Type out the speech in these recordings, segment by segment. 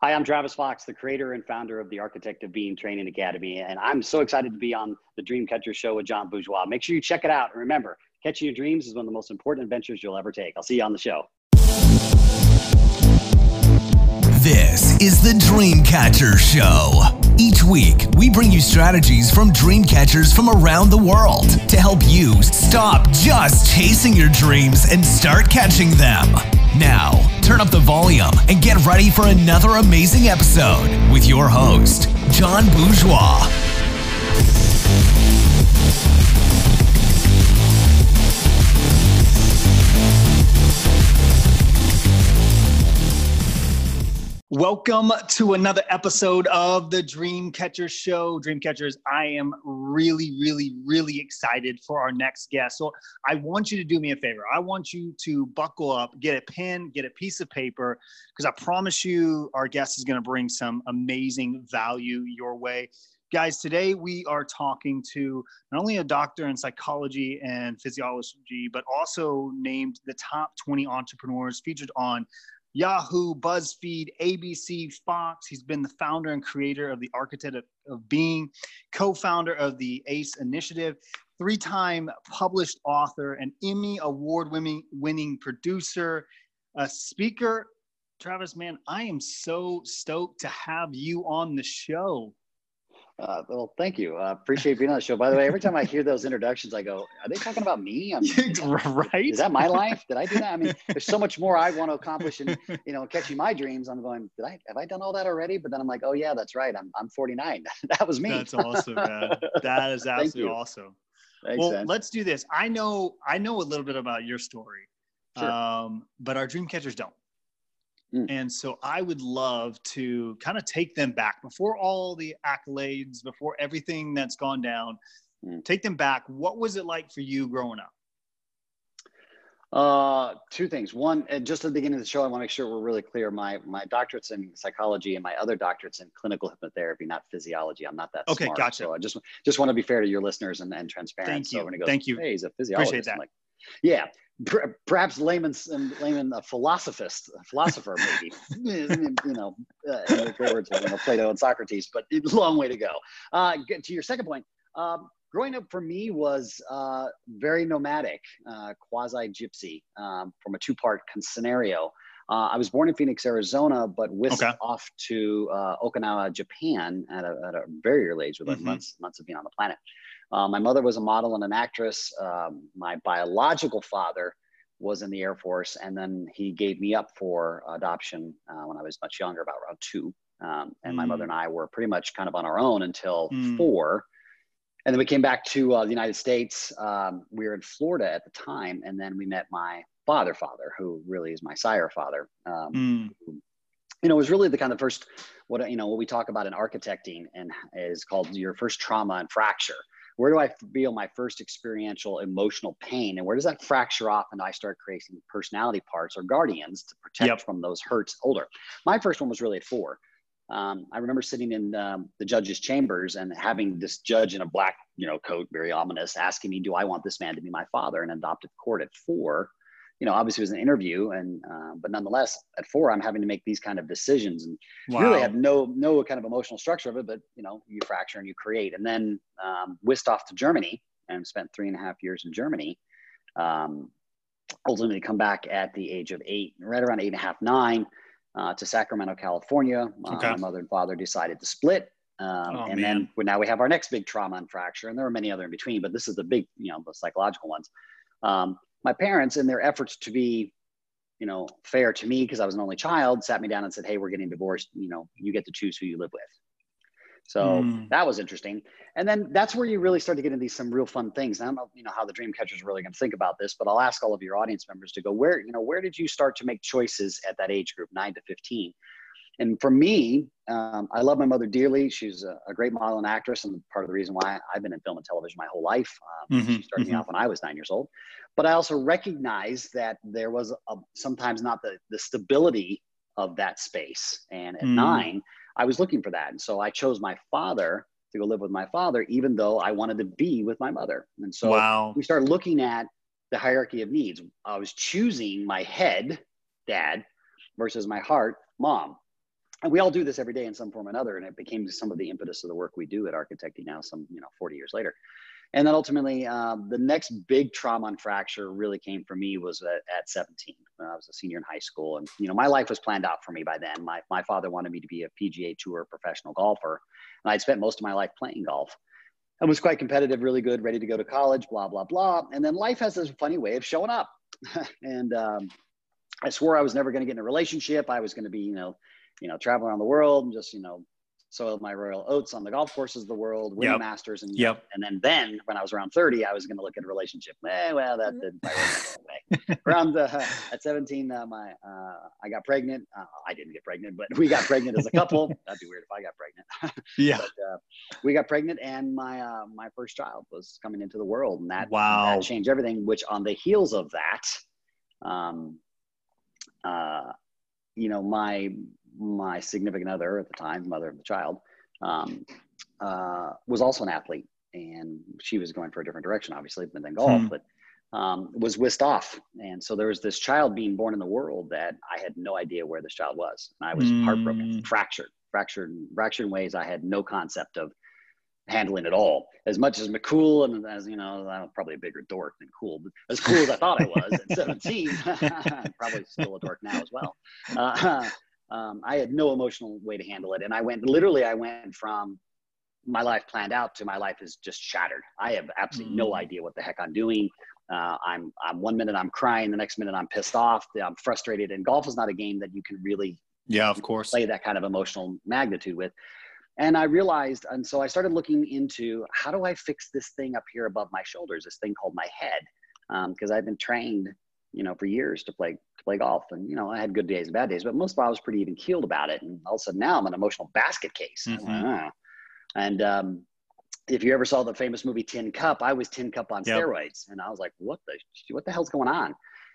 Hi, I'm Travis Fox, the creator and founder of the Architect of Being Training Academy, and I'm so excited to be on the Dreamcatcher Show with John Bourgeois. Make sure you check it out. And remember, catching your dreams is one of the most important adventures you'll ever take. I'll see you on the show. This is the Dreamcatcher Show. Each week, we bring you strategies from dream catchers from around the world to help you stop just chasing your dreams and start catching them. Now, turn up the volume and get ready for another amazing episode with your host, John Bourgeois. Welcome to another episode of the Dreamcatcher Show. Dreamcatchers, I am really, really, really excited for our next guest. So I want you to do me a favor. I want you to buckle up, get a pen, get a piece of paper, because I promise you our guest is going to bring some amazing value your way. Guys, today we are talking to not only a doctor in psychology and physiology, but also named the top 20 entrepreneurs featured on Yahoo, BuzzFeed, ABC, Fox. He's been the founder and creator of the Architect of, of Being, co founder of the ACE Initiative, three time published author, an Emmy award winning producer, a speaker. Travis, man, I am so stoked to have you on the show. Uh, well, thank you. Uh, appreciate being on the show. By the way, every time I hear those introductions, I go, "Are they talking about me?" I'm, right? Is that my life? Did I do that? I mean, there's so much more I want to accomplish, and you know, catching my dreams. I'm going, did I have I done all that already? But then I'm like, oh yeah, that's right. I'm I'm 49. that was me. That's awesome, man. That is absolutely awesome. Well, let's do this. I know I know a little bit about your story, sure. um, but our dream catchers don't. Mm. And so I would love to kind of take them back before all the accolades, before everything that's gone down. Mm. Take them back. What was it like for you growing up? Uh, two things. One, just at the beginning of the show, I want to make sure we're really clear. My my doctorate's in psychology and my other doctorate's in clinical hypnotherapy, not physiology. I'm not that okay, smart. gotcha. So I just just want to be fair to your listeners and, and transparent. Thank you. So when it goes, Thank you. Hey, he's a physiologist. Appreciate that. Like, yeah, perhaps layman's layman a philosophist, a philosopher maybe. you know, uh, great words, you know, Plato and Socrates, but it's a long way to go. Uh, to your second point, um, growing up for me was uh, very nomadic, uh, quasi gypsy um, from a two part scenario. Uh, I was born in Phoenix, Arizona, but whisked okay. off to uh, Okinawa, Japan at a, at a very early age, with mm-hmm. months months of being on the planet. Uh, my mother was a model and an actress. Um, my biological father was in the Air Force, and then he gave me up for adoption uh, when I was much younger, about around two. Um, and mm. my mother mm. and I were pretty much kind of on our own until mm. four. And then we came back to uh, the United States. Um, we were in Florida at the time, and then we met my father, father, who really is my sire father. Um, mm. who, you know, was really the kind of first what you know what we talk about in architecting, and is called your first trauma and fracture where do I feel my first experiential emotional pain? And where does that fracture off? And I start creating personality parts or guardians to protect yep. from those hurts older. My first one was really at four. Um, I remember sitting in um, the judge's chambers and having this judge in a black, you know, coat, very ominous, asking me, "Do I want this man to be my father?" and adoptive court at four you know, obviously it was an interview, and uh, but nonetheless, at four, I'm having to make these kind of decisions, and wow. really have no no kind of emotional structure of it. But you know, you fracture and you create, and then um, whisked off to Germany and spent three and a half years in Germany. Um, ultimately, come back at the age of eight, right around eight and a half, nine, uh, to Sacramento, California. Uh, okay. My mother and father decided to split. Um, oh, and man. then now we have our next big trauma and fracture, and there are many other in between, but this is the big, you know, the psychological ones. Um, my parents, in their efforts to be, you know, fair to me because I was an only child, sat me down and said, "Hey, we're getting divorced. You know, you get to choose who you live with." So mm. that was interesting. And then that's where you really start to get into these some real fun things. I don't know, you know, how the dream catchers are really going to think about this, but I'll ask all of your audience members to go where, you know, where did you start to make choices at that age group, nine to 15? And for me, um, I love my mother dearly. She's a, a, great model and actress, and part of the reason why I've been in film and television my whole life. Um, mm-hmm, she started mm-hmm. me off when I was nine years old. But I also recognize that there was a, sometimes not the, the stability of that space. And at mm. nine, I was looking for that. And so I chose my father to go live with my father, even though I wanted to be with my mother. And so wow. we started looking at the hierarchy of needs. I was choosing my head, dad, versus my heart, mom and we all do this every day in some form or another. And it became some of the impetus of the work we do at Architecting now, some, you know, 40 years later. And then ultimately, um, the next big trauma and fracture really came for me was at, at 17 when I was a senior in high school. And, you know, my life was planned out for me by then. My, my father wanted me to be a PGA Tour professional golfer. And I'd spent most of my life playing golf. I was quite competitive, really good, ready to go to college, blah, blah, blah. And then life has this funny way of showing up. and um, I swore I was never going to get in a relationship. I was going to be, you know, you know, travel around the world and just, you know, soiled my royal oats on the golf courses of the world, win yep. masters, and yep. and then then when I was around thirty, I was going to look at a relationship. Eh, well, that didn't way. around uh, at seventeen, uh, my uh, I got pregnant. Uh, I didn't get pregnant, but we got pregnant as a couple. That'd be weird if I got pregnant. yeah, but, uh, we got pregnant, and my uh, my first child was coming into the world, and that wow that changed everything. Which on the heels of that, um, uh, you know, my my significant other at the time, mother of the child, um, uh, was also an athlete, and she was going for a different direction, obviously, than golf, hmm. but um, was whisked off. And so there was this child being born in the world that I had no idea where this child was, and I was mm. heartbroken, fractured, fractured, fractured in ways I had no concept of handling at all. As much as McCool and as you know, I'm probably a bigger dork than cool, but as cool as I thought I was at 17, probably still a dork now as well. Uh, um, I had no emotional way to handle it. And I went, literally, I went from my life planned out to my life is just shattered. I have absolutely mm. no idea what the heck I'm doing. Uh, I'm, I'm one minute I'm crying, the next minute I'm pissed off, I'm frustrated. And golf is not a game that you can really, yeah, of course, play that kind of emotional magnitude with. And I realized, and so I started looking into how do I fix this thing up here above my shoulders, this thing called my head, because um, I've been trained you know, for years to play play golf. And you know, I had good days and bad days, but most of all, I was pretty even keeled about it. And all of a sudden, now I'm an emotional basket case. Mm-hmm. And um, if you ever saw the famous movie Tin Cup, I was Tin Cup on yep. steroids, and I was like, what the what the hell's going on?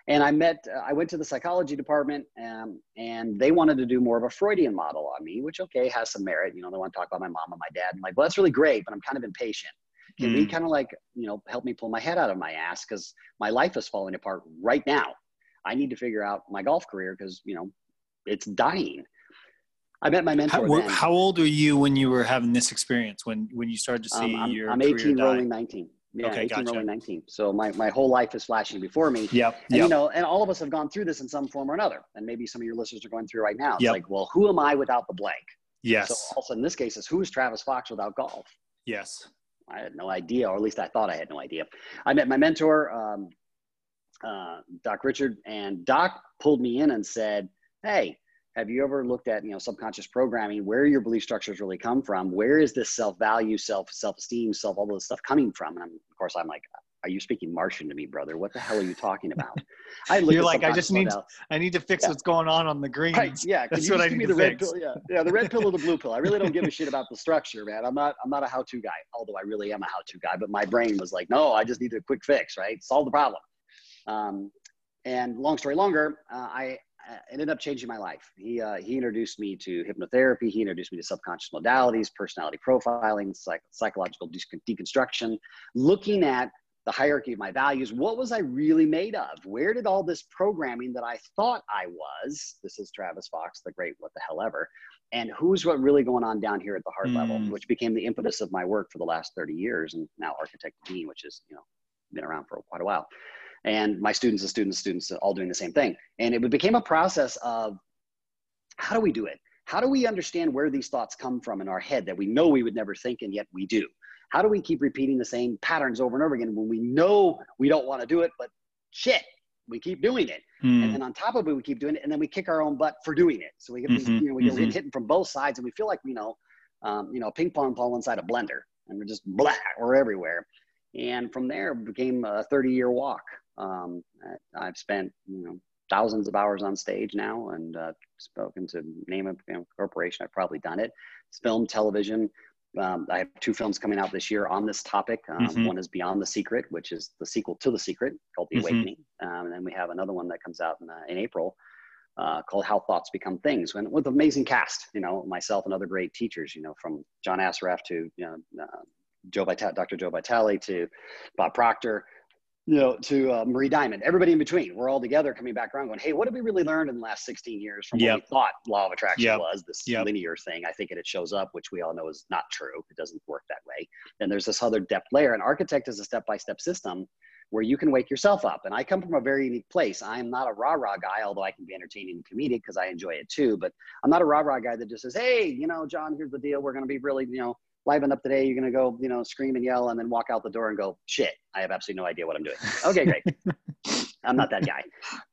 And I met, uh, I went to the psychology department, um, and they wanted to do more of a Freudian model on me, which okay has some merit. You know, they want to talk about my mom and my dad. I'm like, well, that's really great, but I'm kind of impatient. Can mm. we kind of like, you know, help me pull my head out of my ass because my life is falling apart right now. I need to figure out my golf career because, you know, it's dying. I met my mentor. How, how, old were you when you were having this experience? When when you started to um, see um, I'm, your I'm 18 rolling 19. Yeah, okay, 18 gotcha. rolling 19. So my, my whole life is flashing before me. Yep. And yep. you know, and all of us have gone through this in some form or another. And maybe some of your listeners are going through right now. It's yep. like, well, who am I without the blank? Yes. So also in this case is who is Travis Fox without golf? Yes. I had no idea, or at least I thought I had no idea. I met my mentor, um, uh, Doc Richard, and Doc pulled me in and said, "Hey, have you ever looked at you know subconscious programming? Where your belief structures really come from? Where is this self value, self self esteem, self all this stuff coming from?" And I'm, of course, I'm like, are you speaking Martian to me, brother? What the hell are you talking about? I You're like, I just need, I need to fix yeah. what's going on on the green." Right. Yeah, that's what I need to fix. Pill? Yeah, yeah, the red pill or the blue pill. I really don't give a shit about the structure, man. I'm not, I'm not a how-to guy, although I really am a how-to guy. But my brain was like, no, I just need a quick fix, right? Solve the problem. Um, and long story longer, uh, I uh, ended up changing my life. He uh, he introduced me to hypnotherapy. He introduced me to subconscious modalities, personality profiling, psych- psychological de- deconstruction, looking at the hierarchy of my values. What was I really made of? Where did all this programming that I thought I was, this is Travis Fox, the great what the hell ever, and who's what really going on down here at the heart mm. level, which became the impetus of my work for the last 30 years and now Architect Dean, which is, you know, been around for quite a while. And my students and students, students all doing the same thing. And it became a process of how do we do it? How do we understand where these thoughts come from in our head that we know we would never think and yet we do? How do we keep repeating the same patterns over and over again when we know we don't want to do it, but shit, we keep doing it. Mm. And then on top of it, we keep doing it, and then we kick our own butt for doing it. So we get mm-hmm, you know, we mm-hmm. get hit from both sides, and we feel like you know, um, you know, ping pong ball inside a blender, and we're just blah, we're everywhere. And from there, became a 30 year walk. Um, I've spent you know thousands of hours on stage now, and uh, spoken to name a you know, corporation. I've probably done it. It's film, television, um, I have two films coming out this year on this topic. Um, mm-hmm. One is Beyond the Secret, which is the sequel to The Secret called The mm-hmm. Awakening. Um, and then we have another one that comes out in, uh, in April uh, called How Thoughts Become Things and with amazing cast, you know, myself and other great teachers, you know, from John Assaraf to, you know, uh, Joe Vitale, Dr. Joe Vitale to Bob Proctor. You know, to uh, Marie Diamond, everybody in between. We're all together coming back around going, hey, what have we really learned in the last 16 years from Yep. what we thought law of attraction Yep. was, this Yep. linear thing. I think it, it shows up, which we all know is not true. It doesn't work that way. Then there's this other depth layer. And architect is a step-by-step system where you can wake yourself up. And I come from a very unique place. I am not a rah-rah guy, although I can be entertaining and comedic because I enjoy it too. But I'm not a rah-rah guy that just says, hey, you know, John, here's the deal. We're going to be really, you know, liven up today. You're going to go, you know, scream and yell and then walk out the door and go, shit, I have absolutely no idea what I'm doing. Okay, great. I'm not that guy.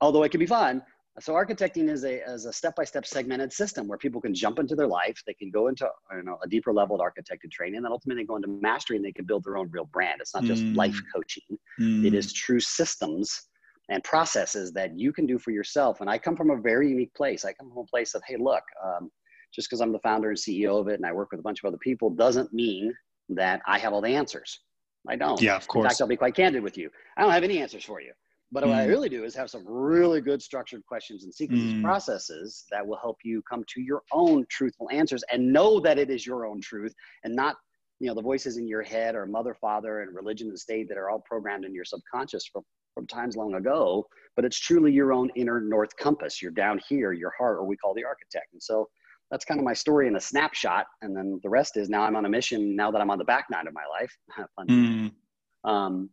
Although it can be fun. So architecting is a, is a step-by-step segmented system where people can jump into their life. They can go into you know, a deeper level of architected training and then ultimately go into mastery and they can build their own real brand. It's not just Mm. life coaching. Mm. It is true systems and processes that you can do for yourself. And I come from a very unique place. I come from a place of, hey, look, um, just because I'm the founder and CEO of it and I work with a bunch of other people doesn't mean that I have all the answers. I don't. Yeah, of course. In fact, I'll be quite candid with you. I don't have any answers for you. But what I Mm. really do is have some really good structured questions and sequences, Mm. processes that will help you come to your own truthful answers and know that it is your own truth and not, you know, the voices in your head or mother, father, and religion and state that are all programmed in your subconscious from, from times long ago. But it's truly your own inner north compass. You're down here, your heart, or we call the architect. And so that's kind of my story in a snapshot. And then the rest is now I'm on a mission now that I'm on the back nine of my life. Fun. Mm. Um,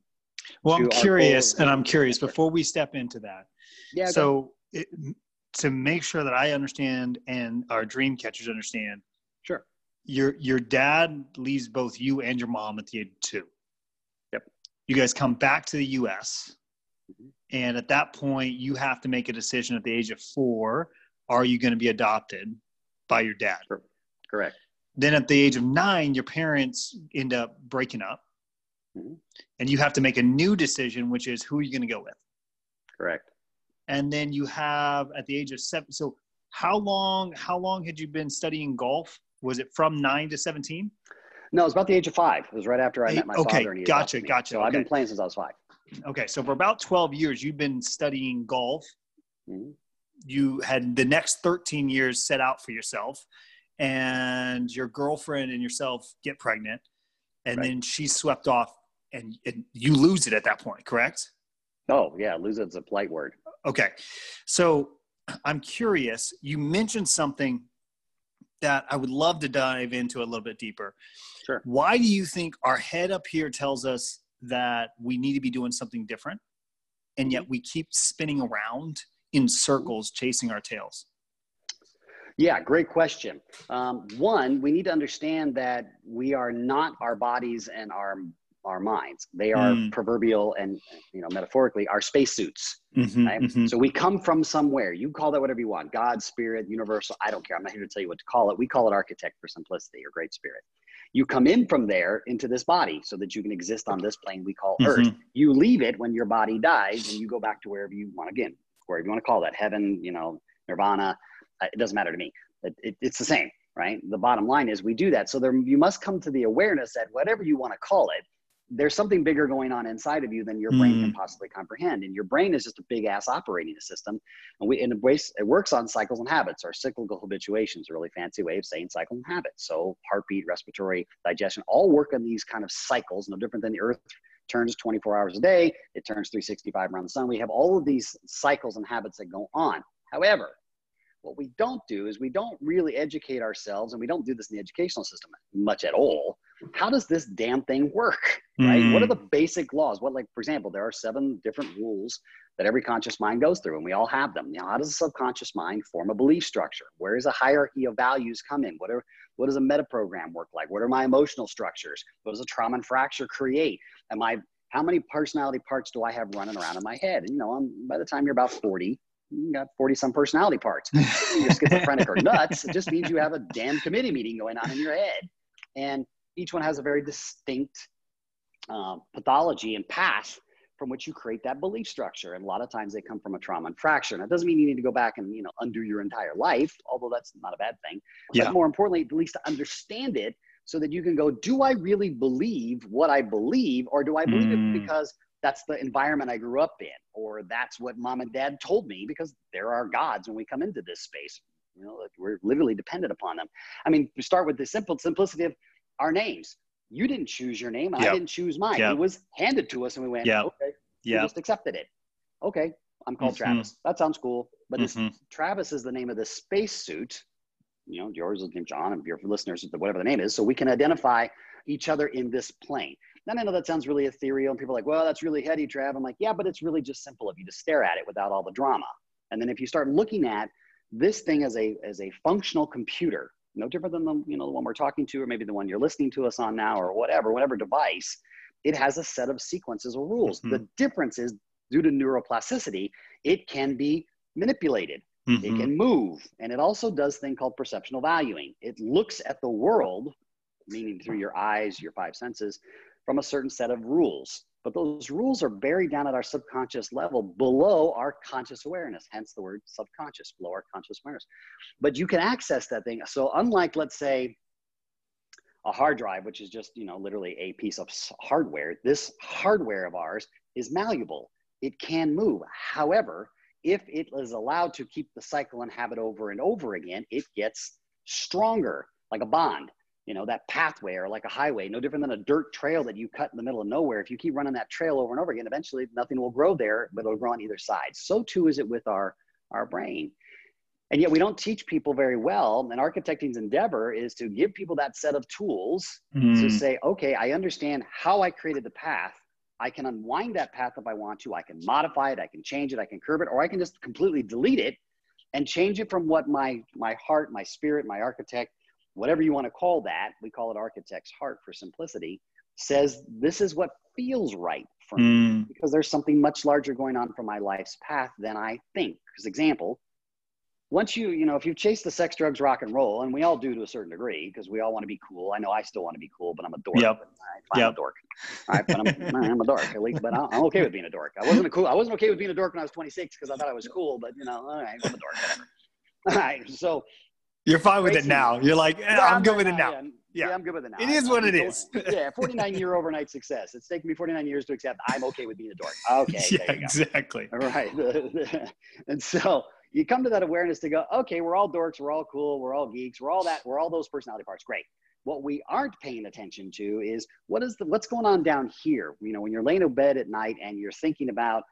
Well, I'm curious, and I'm curious before we step into that. yeah. so, it, to make sure that I understand and our dream catchers understand, Sure. your your dad leaves both you and your mom at the age of two. Yep. You guys come back to the U.S. Mhm. And at that point, you have to make a decision at the age of four. Are you going to be adopted by your dad? Correct. Then at the age of nine, your parents end up breaking up. Mhm. And you have to make a new decision, which is who are you going to go with? Correct. And then you have at the age of seven. So how long, how long had you been studying golf? Was it from nine to 17? No, it was about the age of five. It was right after I met my okay, father. And he gotcha, gotcha, So I've been playing since I was five. Okay. So for about 12 years, you've been studying golf. Mhm. You had the next 13 years set out for yourself and your girlfriend and yourself get pregnant and Right. then she's swept off and, and you lose it at that point, correct? Oh yeah, lose it's a polite word. Okay. So I'm curious. You mentioned something that I would love to dive into a little bit deeper. Sure. Why do you think our head up here tells us that we need to be doing something different? And yet mm-hmm. we keep spinning around in circles chasing our tails. Yeah, great question. Um, one, we need to understand that we are not our bodies and our our minds. They are Mm. proverbial and you know metaphorically our spacesuits. Mm-hmm, Right? So we come from somewhere. You call that whatever you want. God, spirit, universal. I don't care. I'm not here to tell you what to call it. We call it architect for simplicity or great spirit. You come in from there into this body so that you can exist on this plane we call Earth. Mm-hmm. You leave it when your body dies and you go back to wherever you want again, wherever you want to call that heaven, you know, nirvana. It doesn't matter to me. It, it, it's the same, right? The bottom line is we do that. So there, you must come to the awareness that whatever you want to call it, there's something bigger going on inside of you than your brain can mm. possibly comprehend. And your brain is just a big ass operating system. And we, and it works on cycles and habits or cyclical habituations, a really fancy way of saying cycle and habits. So heartbeat, respiratory, digestion, all work on these kind of cycles, no different than the earth turns 24 hours a day. It turns 365 around the sun. We have all of these cycles and habits that go on. However, what we don't do is we don't really educate ourselves, and we don't do this in the educational system much at all. How does this damn thing work? Right? What are the hmm. basic laws? What, like, for example, there are seven different rules that every conscious mind goes through, and we all have them. Now, how does a subconscious mind form a belief structure? Where does a hierarchy of values come in? What are what does a meta program work like? What are my emotional structures? What does a trauma and fracture create? Am I how many personality parts do I have running around in my head? And you know, um, by the time you're about 40, you got 40 some personality parts. You're schizophrenic or nuts. It just means you have a damn committee meeting going on in your head. And each one has a very distinct um, pathology and path from which you create that belief structure. And a lot of times they come from a trauma and fracture. And it doesn't mean you need to go back and, you know, undo your entire life, although that's not a bad thing. Yeah. But more importantly, at least to understand it so that you can go, do I really believe what I believe? Or do I believe Mm. it because that's the environment I grew up in? Or that's what mom and dad told me because there are gods when we come into this space. You know, we're literally dependent upon them. I mean, we start with the simple simplicity of our names. You didn't choose your name, and Yep. I didn't choose mine. Yep. It was handed to us, and we went, Yep. okay. Yeah. You just accepted it. Okay, I'm called Mhm. Travis. That sounds cool. But this Mhm. Travis is the name of this spacesuit. You know, yours is named John, and your listeners, whatever the name is, so we can identify each other in this plane. And I know that sounds really ethereal, and people are like, well, that's really heady, Trav. I'm like, yeah, but it's really just simple if you just stare at it without all the drama. And then if you start looking at this thing as a as a functional computer, no different than the you know the one we're talking to, or maybe the one you're listening to us on now, or whatever, whatever device, it has a set of sequences or rules. Mhm. The difference is due to neuroplasticity, it can be manipulated. It Mhm. can move, and it also does thing called perceptual valuing. It looks at the world, meaning through your eyes, your five senses, from a certain set of rules. But those rules are buried down at our subconscious level below our conscious awareness, hence the word subconscious, below our conscious awareness. But you can access that thing. So, unlike, let's say, a hard drive, which is just, you know, literally a piece of hardware, this hardware of ours is malleable. It can move. However, if it is allowed to keep the cycle and habit over and over again, it gets stronger, like a bond you know that pathway or like a highway no different than a dirt trail that you cut in the middle of nowhere. If you keep running that trail over and over again eventually nothing will grow there but it'll grow on either side. So too is it with our our brain. And yet we don't teach people very well and architecting's endeavor is to give people that set of tools to Mm. say okay i understand how i created the path i can unwind that path if i want to i can modify it i can change it i can curb it or i can just completely delete it and change it from what my my heart my spirit my architect whatever you want to call that, we call it architect's heart for simplicity, says this is what feels right for me Mm. because there's something much larger going on for my life's path than I think. Because example, once you, you know, if you chase the sex, drugs, rock and roll, and we all do to a certain degree, because we all want to be cool. I know I still want to be cool, but I'm a dork. Yep. But, all right, fine, I'm a dork. All right, but I'm, I'm a dork at least, but I'm I'm okay with being a dork. I wasn't a cool. I wasn't okay with being a dork when I was 26 because I thought I was cool, but you know, all right, I'm a dork. Whatever. All right, so You're fine with it now. You're like, eh, yeah, I'm good with it now. Yeah, Yeah. yeah, I'm good with it now. It is what it I'm- is. yeah, 49 year overnight success. It's taken me 49 years to accept I'm okay with being a dork. Okay, yeah, there you go. exactly. All right. and so you come to that awareness to go, okay, we're all dorks, we're all cool, we're all geeks, we're all that, we're all those personality parts. Great. What we aren't paying attention to is what is the what's going on down here. You know, when you're laying in bed at night and you're thinking about,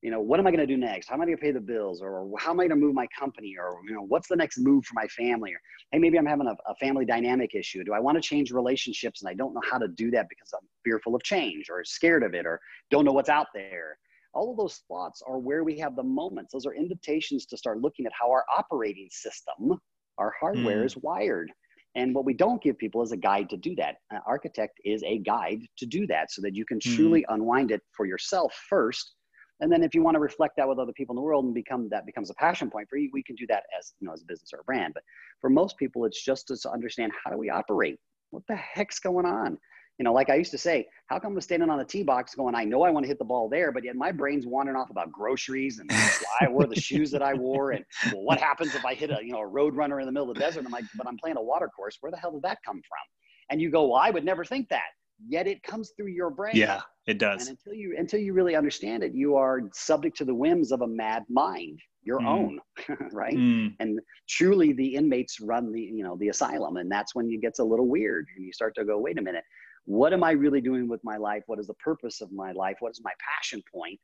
you know, what am I going to do next? How am I going to pay the bills? Or how am I going to move my company? Or you know, what's the next move for my family? Or hey, maybe I'm having a, a family dynamic issue. Do I want to change relationships and I don't know how to do that because I'm fearful of change or scared of it or don't know what's out there? All of those thoughts are where we have the moments. Those are invitations to start looking at how our operating system, our hardware Mm. is wired. And what we don't give people is a guide to do that. An architect is a guide to do that so that you can Mm. truly unwind it for yourself first. And then if you want to reflect that with other people in the world and become that becomes a passion point for you, we can do that as you know as a business or a brand. But for most people, it's just to understand how do we operate? What the heck's going on? You know, like I used to say, how come I'm standing on the tee box going, I know I want to hit the ball there, but yet my brain's wandering off about groceries and why I wore the shoes that I wore, and well, what happens if I hit a you know a road runner in the middle of the desert? I'm like, but I'm playing a water course. Where the hell did that come from? And you go, well, I would never think that. Yet it comes through your brain. Yeah, it does. And until you until you really understand it, you are subject to the whims of a mad mind, your Mm. own, right? Mm. and truly the inmates run the you know the asylum and that's when it gets a little weird and you start to go wait a minute what am i really doing with my life? What is the purpose of my life? What is my passion point?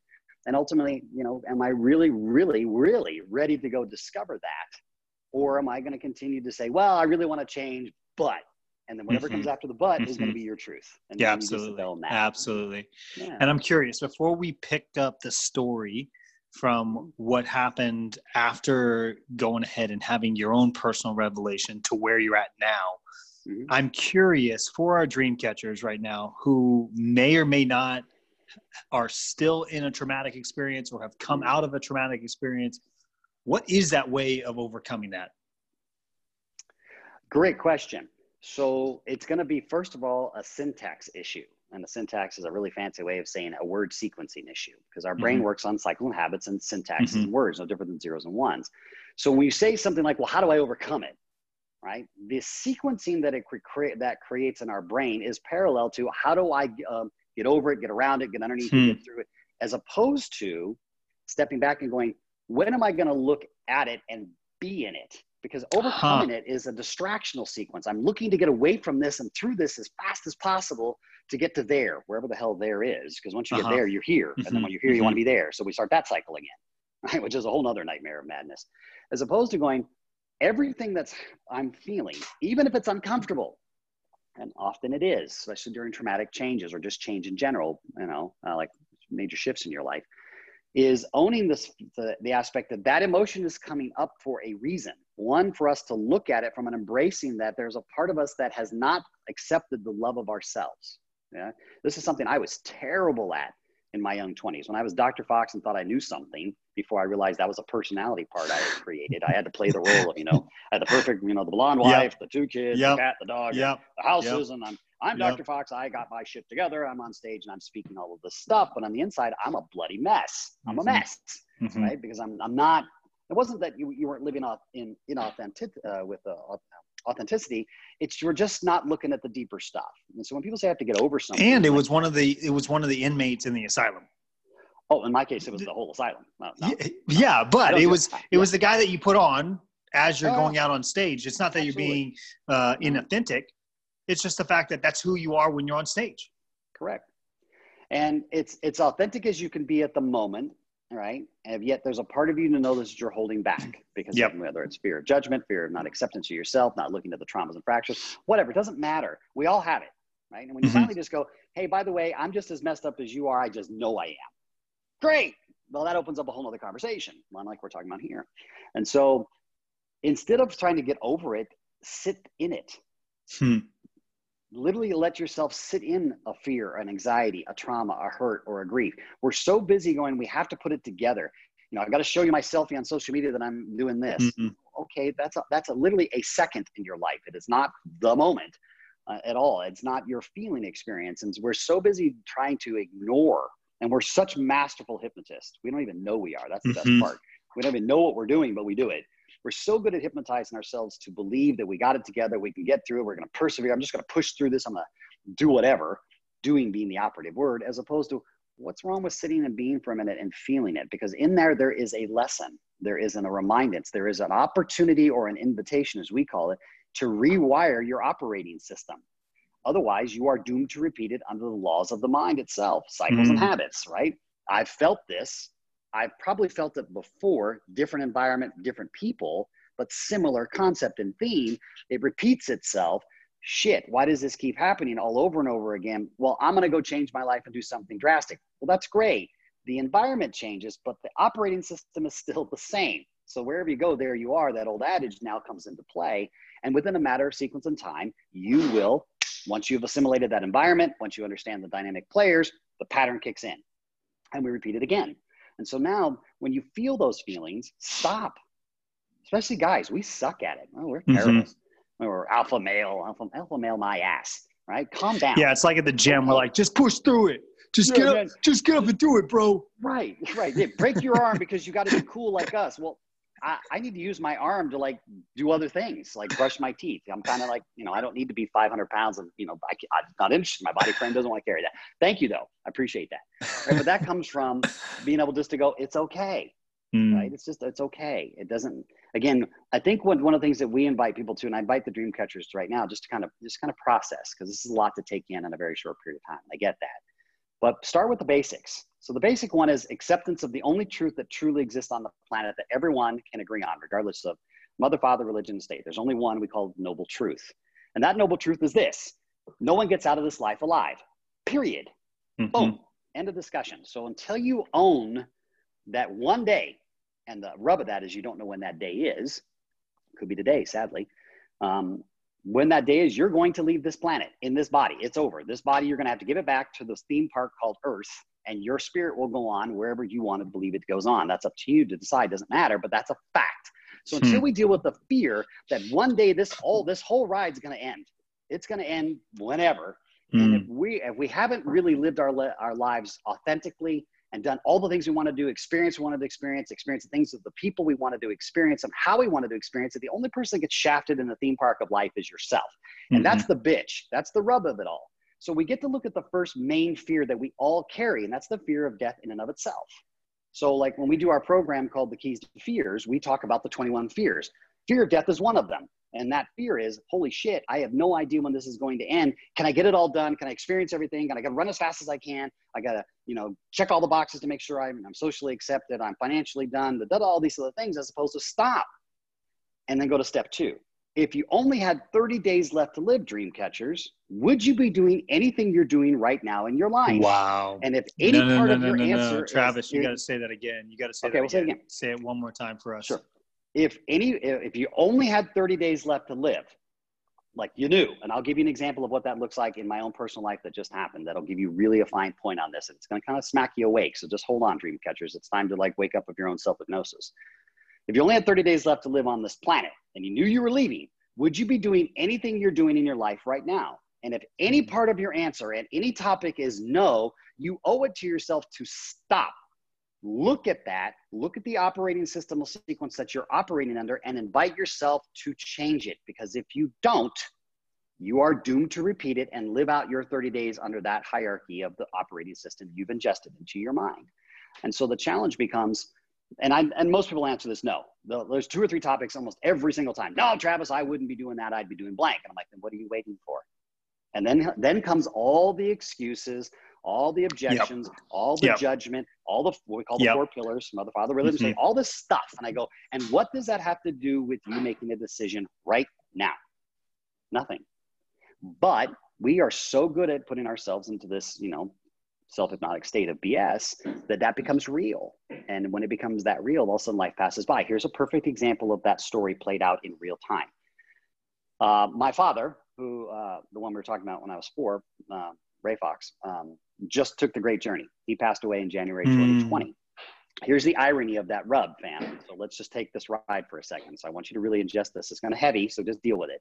And ultimately you know am i really really really ready to go discover that? Or am i going to continue to say well i really want to change but and then whatever comes mm-hmm. after the but is going to mm-hmm. be your truth and Yeah, then you just absolutely. Absolutely. Yeah. And I'm curious, before we picked up the story from what happened after going ahead and having your own personal revelation to where you're at now, Mhm. I'm curious for our dream catchers right now who may or may not are still in a traumatic experience or have come out of a traumatic experience. What is that way of overcoming that? Great question. So it's going to be, first of all, a syntax issue. And the syntax is a really fancy way of saying a word sequencing issue because our brain Mhm. works on cycle and habits and syntax Mhm. and words, no different than zeros and ones. So when you say something like, well, how do I overcome it? Right? The sequencing that it cre- create that creates in our brain is parallel to how do I um, get over it, get around it, get underneath Hmm. it, get through it, as opposed to stepping back and going, when am I going to look at it and be in it? because overcoming huh. it is a distractional sequence. I'm looking to get away from this and through this as fast as possible to get to there, wherever the hell there is. Because once you uh-huh. get there, you're here. Mm-hmm. And then mm-hmm. when you're here, you mm-hmm. want to be there. So we start that cycle again, right? Which is a whole nother nightmare of madness. As opposed to going, everything that's I'm feeling, even if it's uncomfortable, and often it is, especially during traumatic changes or just change in general, you know, uh, like major shifts in your life, is owning this the, the aspect that that emotion is coming up for a reason. One, for us to look at it from an embracing that there's a part of us that has not accepted the love of ourselves. Yeah, this is something I was terrible at in my young 20s when I was Dr. Fox and thought I knew something before I realized that was a personality part I had created. I had to play the role of, you know, I had the perfect, you know, the blonde wife, yep. the two kids, yep. the cat, the dog, yep. the houses, and I'm I'm Dr. Fox. I got my shit together. I'm on stage and I'm speaking all of this stuff, but on the inside, I'm a bloody mess. I'm mm-hmm. a mess, mm-hmm. right? Because I'm I'm not. It wasn't that you, you weren't living off in inauthentic uh, with uh, authenticity. It's you're just not looking at the deeper stuff. And so when people say I have to get over something, and it like, was one of the it was one of the inmates in the asylum. Oh, in my case, it was the whole asylum. No, no. Yeah, but it was it yeah. was the guy that you put on as you're oh. going out on stage. It's not that Absolutely. you're being uh, inauthentic. It's just the fact that that's who you are when you're on stage. Correct. And it's it's authentic as you can be at the moment, right? And yet there's a part of you to know this you're holding back because yep. whether it's fear of judgment, fear of not acceptance of yourself, not looking at the traumas and fractures, whatever, it doesn't matter. We all have it, right? And when you mm-hmm. finally just go, hey, by the way, I'm just as messed up as you are. I just know I am. Great. Well, that opens up a whole other conversation, one like we're talking about here. And so instead of trying to get over it, sit in it. Hmm. Literally let yourself sit in a fear, an anxiety, a trauma, a hurt, or a grief. We're so busy going, we have to put it together. You know, I've got to show you my selfie on social media that I'm doing this. Mm-hmm. Okay, that's a, that's a, literally a second in your life. It is not the moment uh, at all. It's not your feeling experience. And we're so busy trying to ignore and we're such masterful hypnotists. We don't even know we are. That's the mm-hmm. best part. We don't even know what we're doing, but we do it. We're so good at hypnotizing ourselves to believe that we got it together. We can get through it. We're going to persevere. I'm just going to push through this. I'm going to do whatever, doing being the operative word, as opposed to what's wrong with sitting and being for a minute and feeling it? Because in there, there is a lesson. There is an, a remindance. There is an opportunity or an invitation, as we call it, to rewire your operating system. Otherwise, you are doomed to repeat it under the laws of the mind itself, cycles mm. and habits, right? I've felt this. I've probably felt it before, different environment, different people, but similar concept and theme. It repeats itself. Shit, why does this keep happening all over and over again? Well, I'm going to go change my life and do something drastic. Well, that's great. The environment changes, but the operating system is still the same. So wherever you go, there you are. That old adage now comes into play. And within a matter of sequence and time, you will once you've assimilated that environment, once you understand the dynamic players, the pattern kicks in. And we repeat it again. And so now, when you feel those feelings, stop. Especially guys, we suck at it. Oh, we're terrible. Mm-hmm. Or alpha male, alpha, alpha male, my ass. Right? Calm down. Yeah, it's like at the gym. We're like, just push through it. Just get up. Just get up and do it, bro. Right, right. Yeah, break your arm because you got to be cool like us. Well, I, I, need to use my arm to like do other things, like brush my teeth. I'm kind of like, you know, I don't need to be 500 pounds and, you know, I, am not interested. My body frame doesn't want to carry that. Thank you though. I appreciate that. Right? But that comes from being able just to go, it's okay. Mm. Right. It's just, it's okay. It doesn't, again, I think one, one of the things that we invite people to, and I invite the dream catchers right now, just to kind of, just kind of process, because this is a lot to take in in a very short period of time. I get that. But start with the basics so the basic one is acceptance of the only truth that truly exists on the planet that everyone can agree on, regardless of mother, father, religion, state. There's only one we call noble truth. And that noble truth is this no one gets out of this life alive, period. Mm-hmm. Boom. End of discussion. So until you own that one day, and the rub of that is you don't know when that day is, could be today, sadly. Um, when that day is, you're going to leave this planet in this body. It's over. This body, you're going to have to give it back to this theme park called Earth and your spirit will go on wherever you want to believe it goes on. That's up to you to decide. Doesn't matter, but that's a fact. So hmm. until we deal with the fear that one day this whole this whole ride's going to end, it's going to end whenever. Hmm. And if we if we haven't really lived our our lives authentically and done all the things we want to do, experience we wanted to experience, experience the things of the people we wanted to experience and how we wanted to experience it, the only person that gets shafted in the theme park of life is yourself. And mm-hmm. that's the bitch. That's the rub of it all. So we get to look at the first main fear that we all carry, and that's the fear of death in and of itself. So, like when we do our program called The Keys to Fears, we talk about the 21 fears. Fear of death is one of them. And that fear is, holy shit, I have no idea when this is going to end. Can I get it all done? Can I experience everything? Can I run as fast as I can? I gotta, you know, check all the boxes to make sure I'm, I'm socially accepted, I'm financially done, da, all these other things, as opposed to stop and then go to step two. If you only had 30 days left to live, dream catchers, would you be doing anything you're doing right now in your life? Wow. And if any no, no, part no, of your answer, Travis, is, you got to say that again. You got to say okay, that we'll again. say it again. Say it one more time for us. Sure if any if you only had 30 days left to live like you knew and i'll give you an example of what that looks like in my own personal life that just happened that'll give you really a fine point on this it's going to kind of smack you awake so just hold on dream catchers. It's time to like wake up of your own self-hypnosis. If you only had 30 days left to live on this planet and you knew you were leaving would you be doing anything you're doing in your life right now? And if any part of your answer and any topic is no you owe it to yourself to stop look at that, look at the operating system sequence that you're operating under, and invite yourself to change it. Because if you don't, you are doomed to repeat it and live out your 30 days under that hierarchy of the operating system you've ingested into your mind. And so the challenge becomes, and I and most people answer this no. There's two or three topics almost every single time. No, Travis, I wouldn't be doing that. I'd be doing blank. And I'm like, then what are you waiting for? And then then comes all the excuses, all the objections, yep. all the yep. judgment, all the what we call the yep. four pillars, mother, father, religion, mm-hmm. all this stuff. And I go, and what does that have to do with you making a decision right now? Nothing. But we are so good at putting ourselves into this, you know, self-hypnotic state of BS that that becomes real. And when it becomes that real, all of a sudden life passes by. Here's a perfect example of that story played out in real time. Uh, my father, who uh, the one we were talking about when I was four, uh, Ray Fox, um, just took the great journey. He passed away in January mm. 2020. Here's the irony of that rub, fam. So let's just take this ride for a second. So I want you to really ingest this. It's kind of heavy, so just deal with it.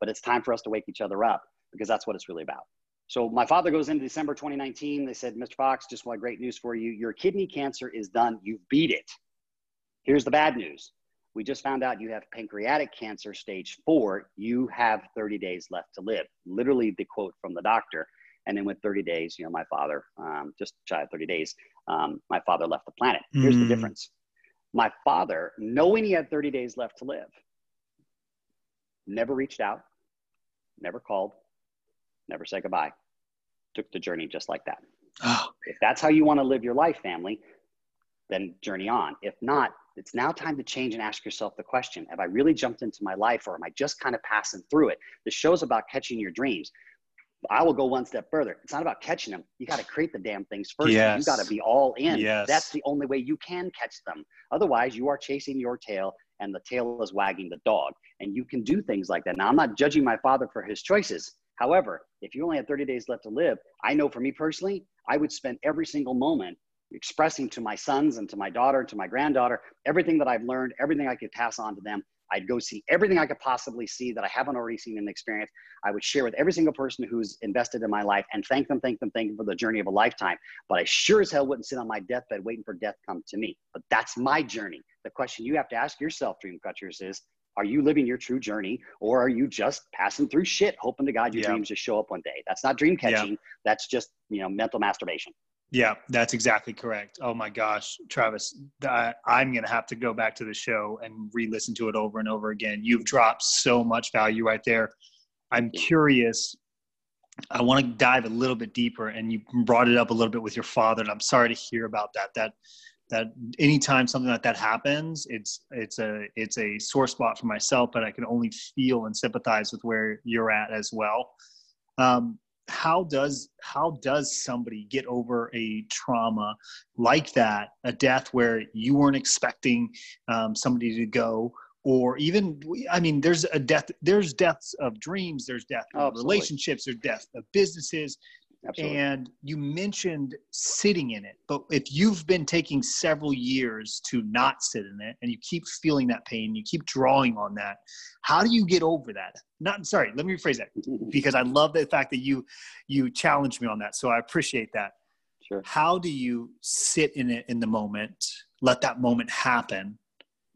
But it's time for us to wake each other up because that's what it's really about. So my father goes into December 2019. They said, Mr. Fox, just want great news for you. Your kidney cancer is done. You've beat it. Here's the bad news. We just found out you have pancreatic cancer stage four. You have 30 days left to live. Literally the quote from the doctor. And then with 30 days, you know, my father, um, just shy of 30 days, um, my father left the planet. Here's mm. the difference. My father, knowing he had 30 days left to live, never reached out, never called, never said goodbye, took the journey just like that. Oh. If that's how you want to live your life, family, then journey on. If not, it's now time to change and ask yourself the question Have I really jumped into my life or am I just kind of passing through it? The show's about catching your dreams. I will go one step further. It's not about catching them. You got to create the damn things first. Yes. You got to be all in. Yes. That's the only way you can catch them. Otherwise, you are chasing your tail and the tail is wagging the dog. And you can do things like that. Now, I'm not judging my father for his choices. However, if you only had 30 days left to live, I know for me personally, I would spend every single moment expressing to my sons and to my daughter, and to my granddaughter, everything that I've learned, everything I could pass on to them. I'd go see everything I could possibly see that I haven't already seen and experienced. I would share with every single person who's invested in my life and thank them, thank them, thank them for the journey of a lifetime. But I sure as hell wouldn't sit on my deathbed waiting for death to come to me. But that's my journey. The question you have to ask yourself, dream catchers, is are you living your true journey or are you just passing through shit, hoping to God your yeah. dreams just show up one day? That's not dream catching. Yeah. That's just, you know, mental masturbation. Yeah, that's exactly correct. Oh my gosh, Travis, I'm going to have to go back to the show and re listen to it over and over again. You've dropped so much value right there. I'm curious. I want to dive a little bit deeper, and you brought it up a little bit with your father, and I'm sorry to hear about that. That that anytime something like that happens, it's it's a it's a sore spot for myself, but I can only feel and sympathize with where you're at as well. Um, how does how does somebody get over a trauma like that a death where you weren't expecting um, somebody to go? Or even i mean there's a death there's deaths of dreams there's death of relationships there's death of businesses Absolutely. And you mentioned sitting in it, but if you've been taking several years to not sit in it and you keep feeling that pain, you keep drawing on that, how do you get over that? Not sorry, let me rephrase that because I love the fact that you you challenged me on that. So I appreciate that. Sure. How do you sit in it in the moment, let that moment happen,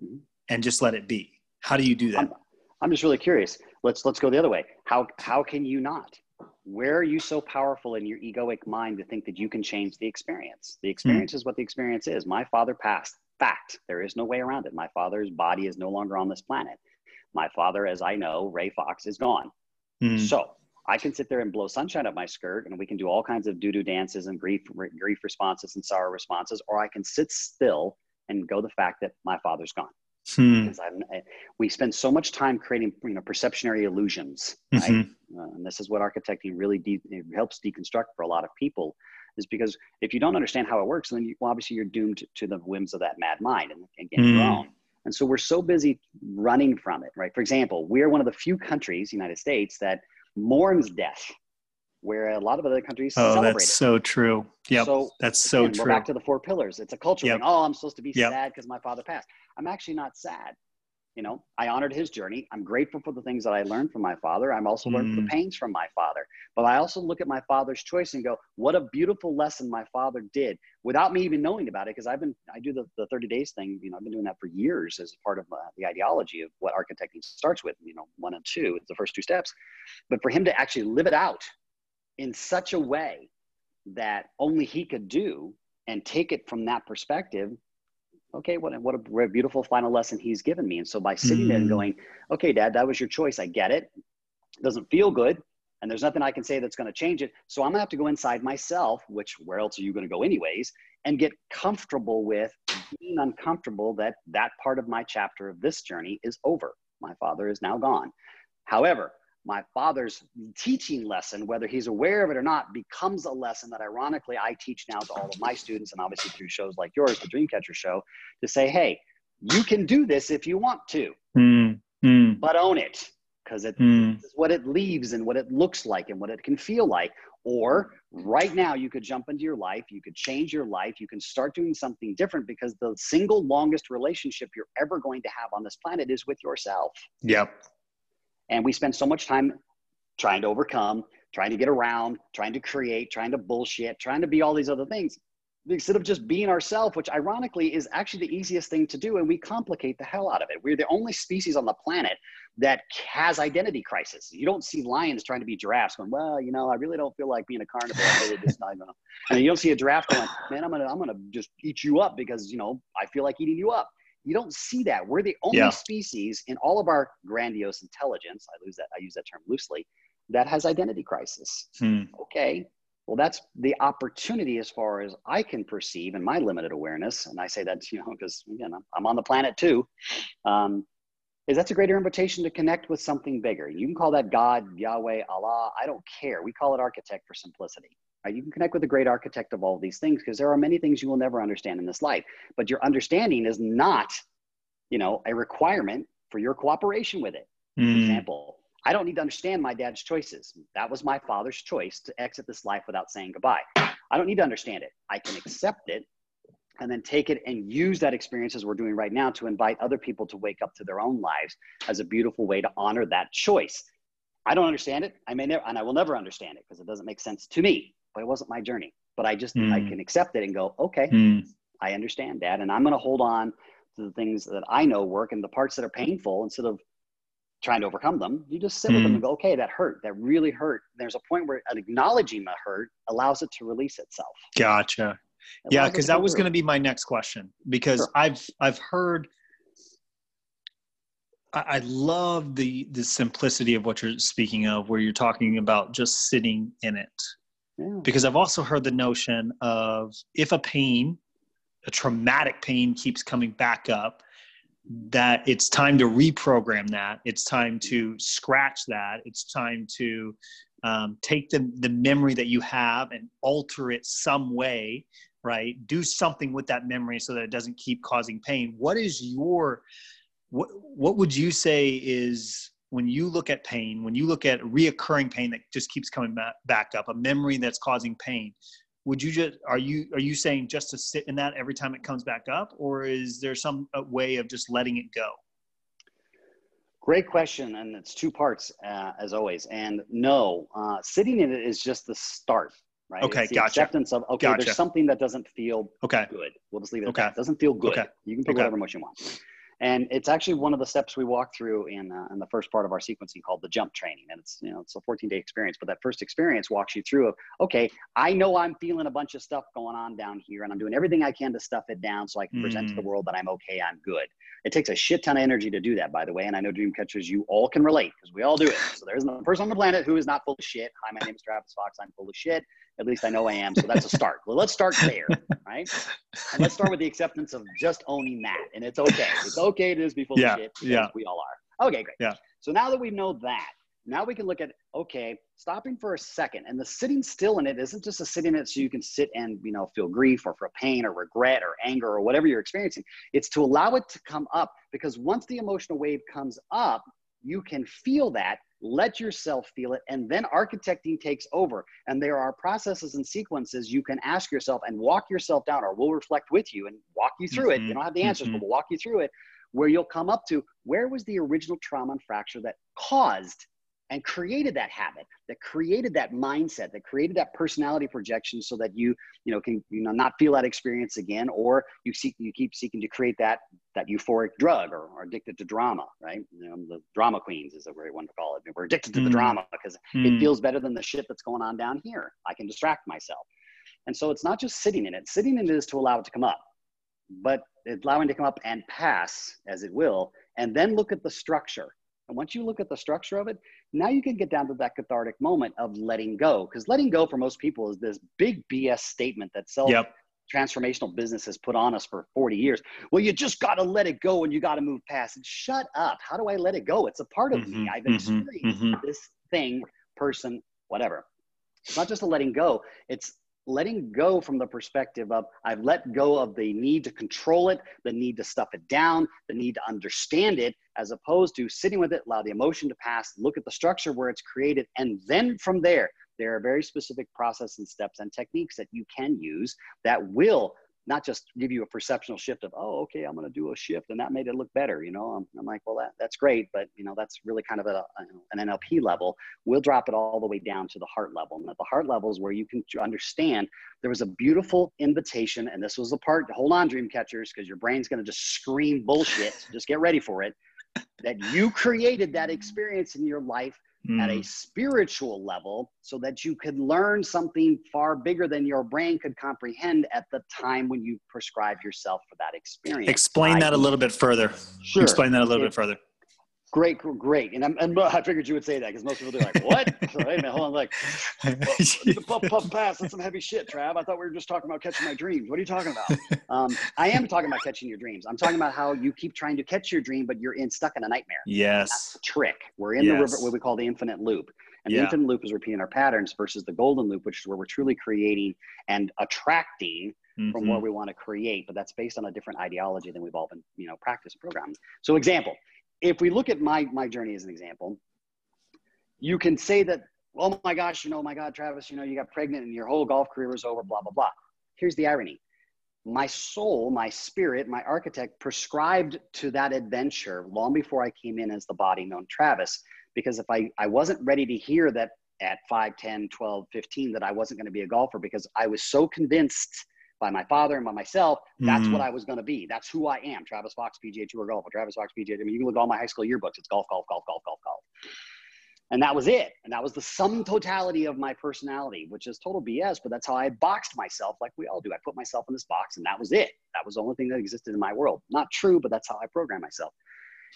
mm-hmm. and just let it be? How do you do that? I'm, I'm just really curious. Let's let's go the other way. How how can you not? Where are you so powerful in your egoic mind to think that you can change the experience? The hmm. experience mm. is what the experience is. My father passed. Fact. There is no way around it. My father's body is no longer on this planet. my father, as I know, Ray Fox, is gone. Mm. So I can sit there and blow sunshine up my skirt, and we can do all kinds of doo doo dances and grief grief responses and sorrow responses, or I can sit still and go the fact that my father's gone. Hmm. Because I'm, I, we spend so much time creating, you know, perceptionary illusions. Mm-hmm. Uh, and this is what architecting really de- helps deconstruct for a lot of people, is because if you don't understand how it works, then you, well, obviously you're doomed to, the whims of that mad mind and, and get hmm. your own. And so we're so busy running from it, right? For example, we're one of the few countries, United States, that mourns death where a lot of other countries oh celebrate that's it. so true. Yeah so that's so again, true we're back to the four pillars. It's a culture yep. thing. Oh i'm supposed to be yep. sad because my father passed. I'm actually not sad. You know i honored his journey. I'm grateful for the things that i learned from my father. I'm also mm. learned the pains from my father. But i also look at my father's choice and go what a beautiful lesson my father did without me even knowing about it because i've been i do the, the 30 days thing you know i've been doing that for years as part of uh, the ideology of what architecting starts with you know one and two it's the first two steps. But for him to actually live it out in such a way that only he could do and take it from that perspective okay what, what a beautiful final lesson he's given me. And so by sitting mm. there and going okay dad that was your choice. I get it. It doesn't feel good and there's nothing i can say that's going to change it. So i'm going to have to go inside myself which where else are you going to go anyways and get comfortable with being uncomfortable that that part of my chapter of this journey is over. My father is now gone. However my father's teaching lesson, whether he's aware of it or not, becomes a lesson that ironically I teach now to all of my students and obviously through shows like yours, the Dreamcatcher Show, to say, hey, you can do this if you want to, mm, mm. but own it because it mm. is what it leaves and what it looks like and what it can feel like. Or right now, you could jump into your life, you could change your life, you can start doing something different because the single longest relationship you're ever going to have on this planet is with yourself. Yep. And we spend so much time trying to overcome, trying to get around, trying to create, trying to bullshit, trying to be all these other things instead of just being ourselves, which ironically is actually the easiest thing to do. And we complicate the hell out of it. We're the only species on the planet that has identity crisis. You don't see lions trying to be giraffes going, well, you know, I really don't feel like being a carnivore. and you don't see a giraffe going, man, I'm going to, I'm going to just eat you up because, you know, I feel like eating you up. You don't see that. We're the only yeah. species in all of our grandiose intelligence. I lose that. I use that term loosely. That has identity crisis. Hmm. Okay. Well, that's the opportunity as far as I can perceive in my limited awareness. And I say that, you know, because again, I'm, on the planet too. Um, is that's a greater invitation to connect with something bigger. You can call that God, Yahweh, Allah. I don't care. We call it architect for simplicity. Right? You can connect with a great architect of all of these things because there are many things you will never understand in this life. But your understanding is not, you know, a requirement for your cooperation with it. Mm. For example, I don't need to understand my dad's choices. That was my father's choice to exit this life without saying goodbye. I don't need to understand it. I can accept it and then take it and use that experience as we're doing right now to invite other people to wake up to their own lives as a beautiful way to honor that choice. I don't understand it. I may never, and I will never understand it because it doesn't make sense to me but it wasn't my journey. But I just mm. I hmm. can accept it and go, okay, mm. I understand that, and I'm going to hold on to the things that I know work and the parts that are painful instead of trying to overcome them. You just sit mm. with them hmm. and go, okay, that hurt, that really hurt. There's a point where acknowledging the hurt allows it to release itself. Gotcha. It yeah, because that was going to be my next question because sure. I've I've heard. I love the the simplicity of what you're speaking of, where you're talking about just sitting in it because I've also heard the notion of if a pain, a traumatic pain keeps coming back up, that it's time to reprogram that. It's time to scratch that. It's time to um, take the, the memory that you have and alter it some way, right? Do something with that memory so that it doesn't keep causing pain. What is your, what, what would you say is when you look at pain, when you look at reoccurring pain that just keeps coming back up, a memory that's causing pain, would you just are you are you saying just to sit in that every time it comes back up, or is there some way of just letting it go? Great question, and it's two parts uh, as always. And no, uh, sitting in it is just the start, right? Okay, it's the gotcha. Acceptance of okay, gotcha. there's something that doesn't feel okay. good. We'll just leave it okay. at that. It doesn't feel good. Okay. You can pick okay. whatever emotion you want. And it's actually one of the steps we walk through in, uh, in the first part of our sequencing called the jump training. And it's, you know, it's a 14 day experience, but that first experience walks you through of, okay, I know I'm feeling a bunch of stuff going on down here and I'm doing everything I can to stuff it down so I can mm. present to the mm. world that I'm okay, I'm good. It takes a shit ton of energy to do that, by the way. And I know dream catchers, you all can relate because we all do it. So there's no person on the planet who is not full of shit. Hi, my name is Travis Fox. I'm full of shit. At least I know I am. So that's a start. well, let's start there, right? And let's start with the acceptance of just owning that. And it's okay. It's okay to just be full yeah, of shit. Yeah. We all are. Okay, great. Yeah. So now that we know that, now we can look at okay, stopping for a second. And the sitting still in it isn't just a sitting in it so you can sit and you know feel grief or for pain or regret or anger or whatever you're experiencing. It's to allow it to come up because once the emotional wave comes up, you can feel that let yourself feel it and then architecting takes over and there are processes and sequences you can ask yourself and walk yourself down or we'll reflect with you and walk you through mm-hmm. it you don't have the answers mm-hmm. but we'll walk you through it where you'll come up to where was the original trauma and fracture that caused and created that habit that created that mindset that created that personality projection so that you you know can you know not feel that experience again or you seek you keep seeking to create that that euphoric drug or, or addicted to drama right? You know the drama queens is a great one to call it. We're addicted to mm. the drama because mm. it feels better than the shit that's going on down here. I can distract myself. And so it's not just sitting in it. Sitting in it is to allow it to come up but allowing it to come up and pass as it will and then look at the structure and once you look at the structure of it, now you can get down to that cathartic moment of letting go. Because letting go for most people is this big BS statement that self yep. transformational business has put on us for 40 years. Well, you just got to let it go and you got to move past it. Shut up. How do I let it go? It's a part of mm-hmm, me. I've mm-hmm, experienced mm-hmm. this thing, person, whatever. It's not just a letting go, it's letting go from the perspective of I've let go of the need to control it, the need to stuff it down, the need to understand it, as opposed to sitting with it, allow the emotion to pass, look at the structure where it's created, and then from there, there are very specific process and steps and techniques that you can use that will not just give you a perceptual shift of oh okay i'm going to do a shift and that made it look better you know? I'm, I'm like well that, that's great but you know that's really kind of a, an nlp level. We'll drop it all the way down to the heart level and at the heart level is where you can understand there was a beautiful invitation and this was the part hold on dream catchers because your brain's going to just scream bullshit. Just get ready for it. That you created that experience in your life mm. at a hmm. spiritual level so that you could learn something far bigger than your brain could comprehend at the time when you prescribe yourself for that experience. Explain that a little bit further. Sure. Explain that a little it, bit further. Great, great. And, I'm, and I figured you would say that because most people do like, what? so, hey, man, hold on. Like, puff, puff, pass. That's some heavy shit, Trav. I thought we were just talking about catching my dreams. What are you talking about? Um, I am talking about catching your dreams. I'm talking about how you keep trying to catch your dream, but you're in stuck in a nightmare. Yes. trick. We're in yes. the river, what we call the infinite loop. And yeah. the infinite loop is repeating our patterns versus the golden loop, which is where we're truly creating and attracting mm-hmm. from where we want to create. But that's based on a different ideology than we've all been, you know, practice programmed. So example, if we look at my my journey as an example, you can say that, oh my gosh, you know, my God, Travis, you know, you got pregnant and your whole golf career was over, blah, blah, blah. Here's the irony. My soul, my spirit, my architect prescribed to that adventure long before I came in as the body known Travis. Because if I, I wasn't ready to hear that at 5, 10, 12, 15, that I wasn't going to be a golfer because I was so convinced by my father and by myself. That's mm-hmm. what I was going to be. That's who I am. Travis Fox, PGA Tour golfer. Travis Fox, PGA. I mean, you can look at all my high school yearbooks. It's golf, golf, golf, golf, golf, golf. And that was it. And that was the sum totality of my personality, which is total BS, but that's how I boxed myself like we all do. I put myself in this box and that was it. That was the only thing that existed in my world. Not true, but that's how I program myself.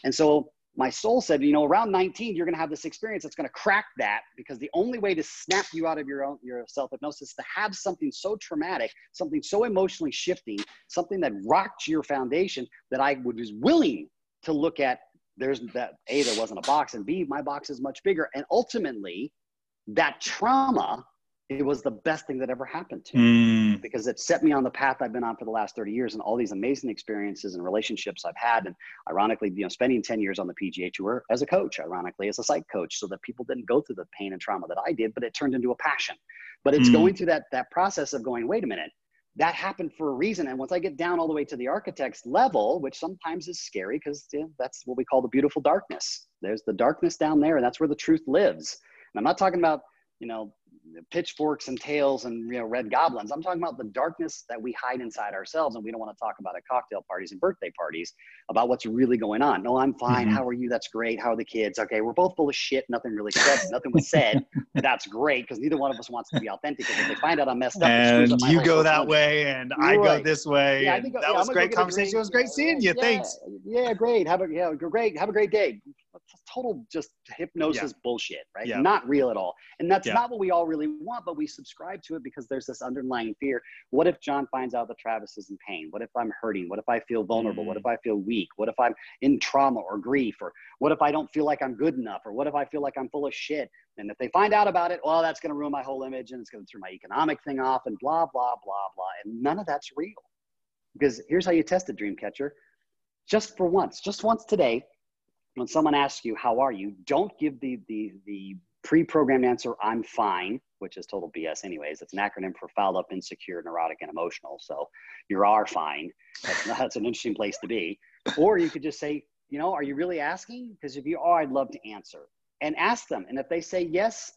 And so my soul said, you know, around 19, you're going to have this experience that's going to crack that because the only way to snap you out of your own your self hypnosis is to have something so traumatic, something so emotionally shifting, something that rocked your foundation that I was willing to look at. There's that a there wasn't a box, and b my box is much bigger, and ultimately, that trauma it was the best thing that ever happened to me mm. because it set me on the path I've been on for the last 30 years and all these amazing experiences and relationships I've had. And ironically, you know, spending 10 years on the PGA Tour as a coach, ironically, as a psych coach, so that people didn't go through the pain and trauma that I did, but it turned into a passion. But it's mm. going through that, that process of going, wait a minute, that happened for a reason. And once I get down all the way to the architect's level, which sometimes is scary because you know, that's what we call the beautiful darkness. There's the darkness down there, and that's where the truth lives. And I'm not talking about, you know, pitchforks and tails and you know red goblins. I'm talking about the darkness that we hide inside ourselves, and we don't want to talk about at cocktail parties and birthday parties about what's really going on. No, I'm fine. Mm-hmm. How are you? That's great. How are the kids? Okay, we're both full of shit. Nothing really said. Nothing was said. That's great because neither one of us wants to be authentic. Because if they find out I'm messed up, and up you go that way, and I right. go this way. Yeah, I think, that yeah, was great conversation. Great, it was great seeing you. Yeah, Thanks. Yeah, great. Have a yeah, great. Have a great day total just hypnosis yeah. bullshit, right? Yeah. Not real at all. And that's yeah. not what we all really want, but we subscribe to it because there's this underlying fear. What if John finds out that Travis is in pain? What if I'm hurting? What if I feel vulnerable? Mm. What if I feel weak? What if I'm in trauma or grief? Or what if I don't feel like I'm good enough? Or what if I feel like I'm full of shit? And if they find out about it, well, that's going to ruin my whole image and it's going to throw my economic thing off and blah, blah, blah, blah. And none of that's real. Because here's how you test a dream catcher. Just for once, just once today, when someone asks you how are you? don't give the the the pre-programmed answer i'm fine which is total bs anyways. It's an acronym for fouled up insecure neurotic and emotional. So you are fine. That's, that's an interesting place to be. Or you could just say you know are you really asking? Because if you are i'd love to answer. And ask them. And if they say yes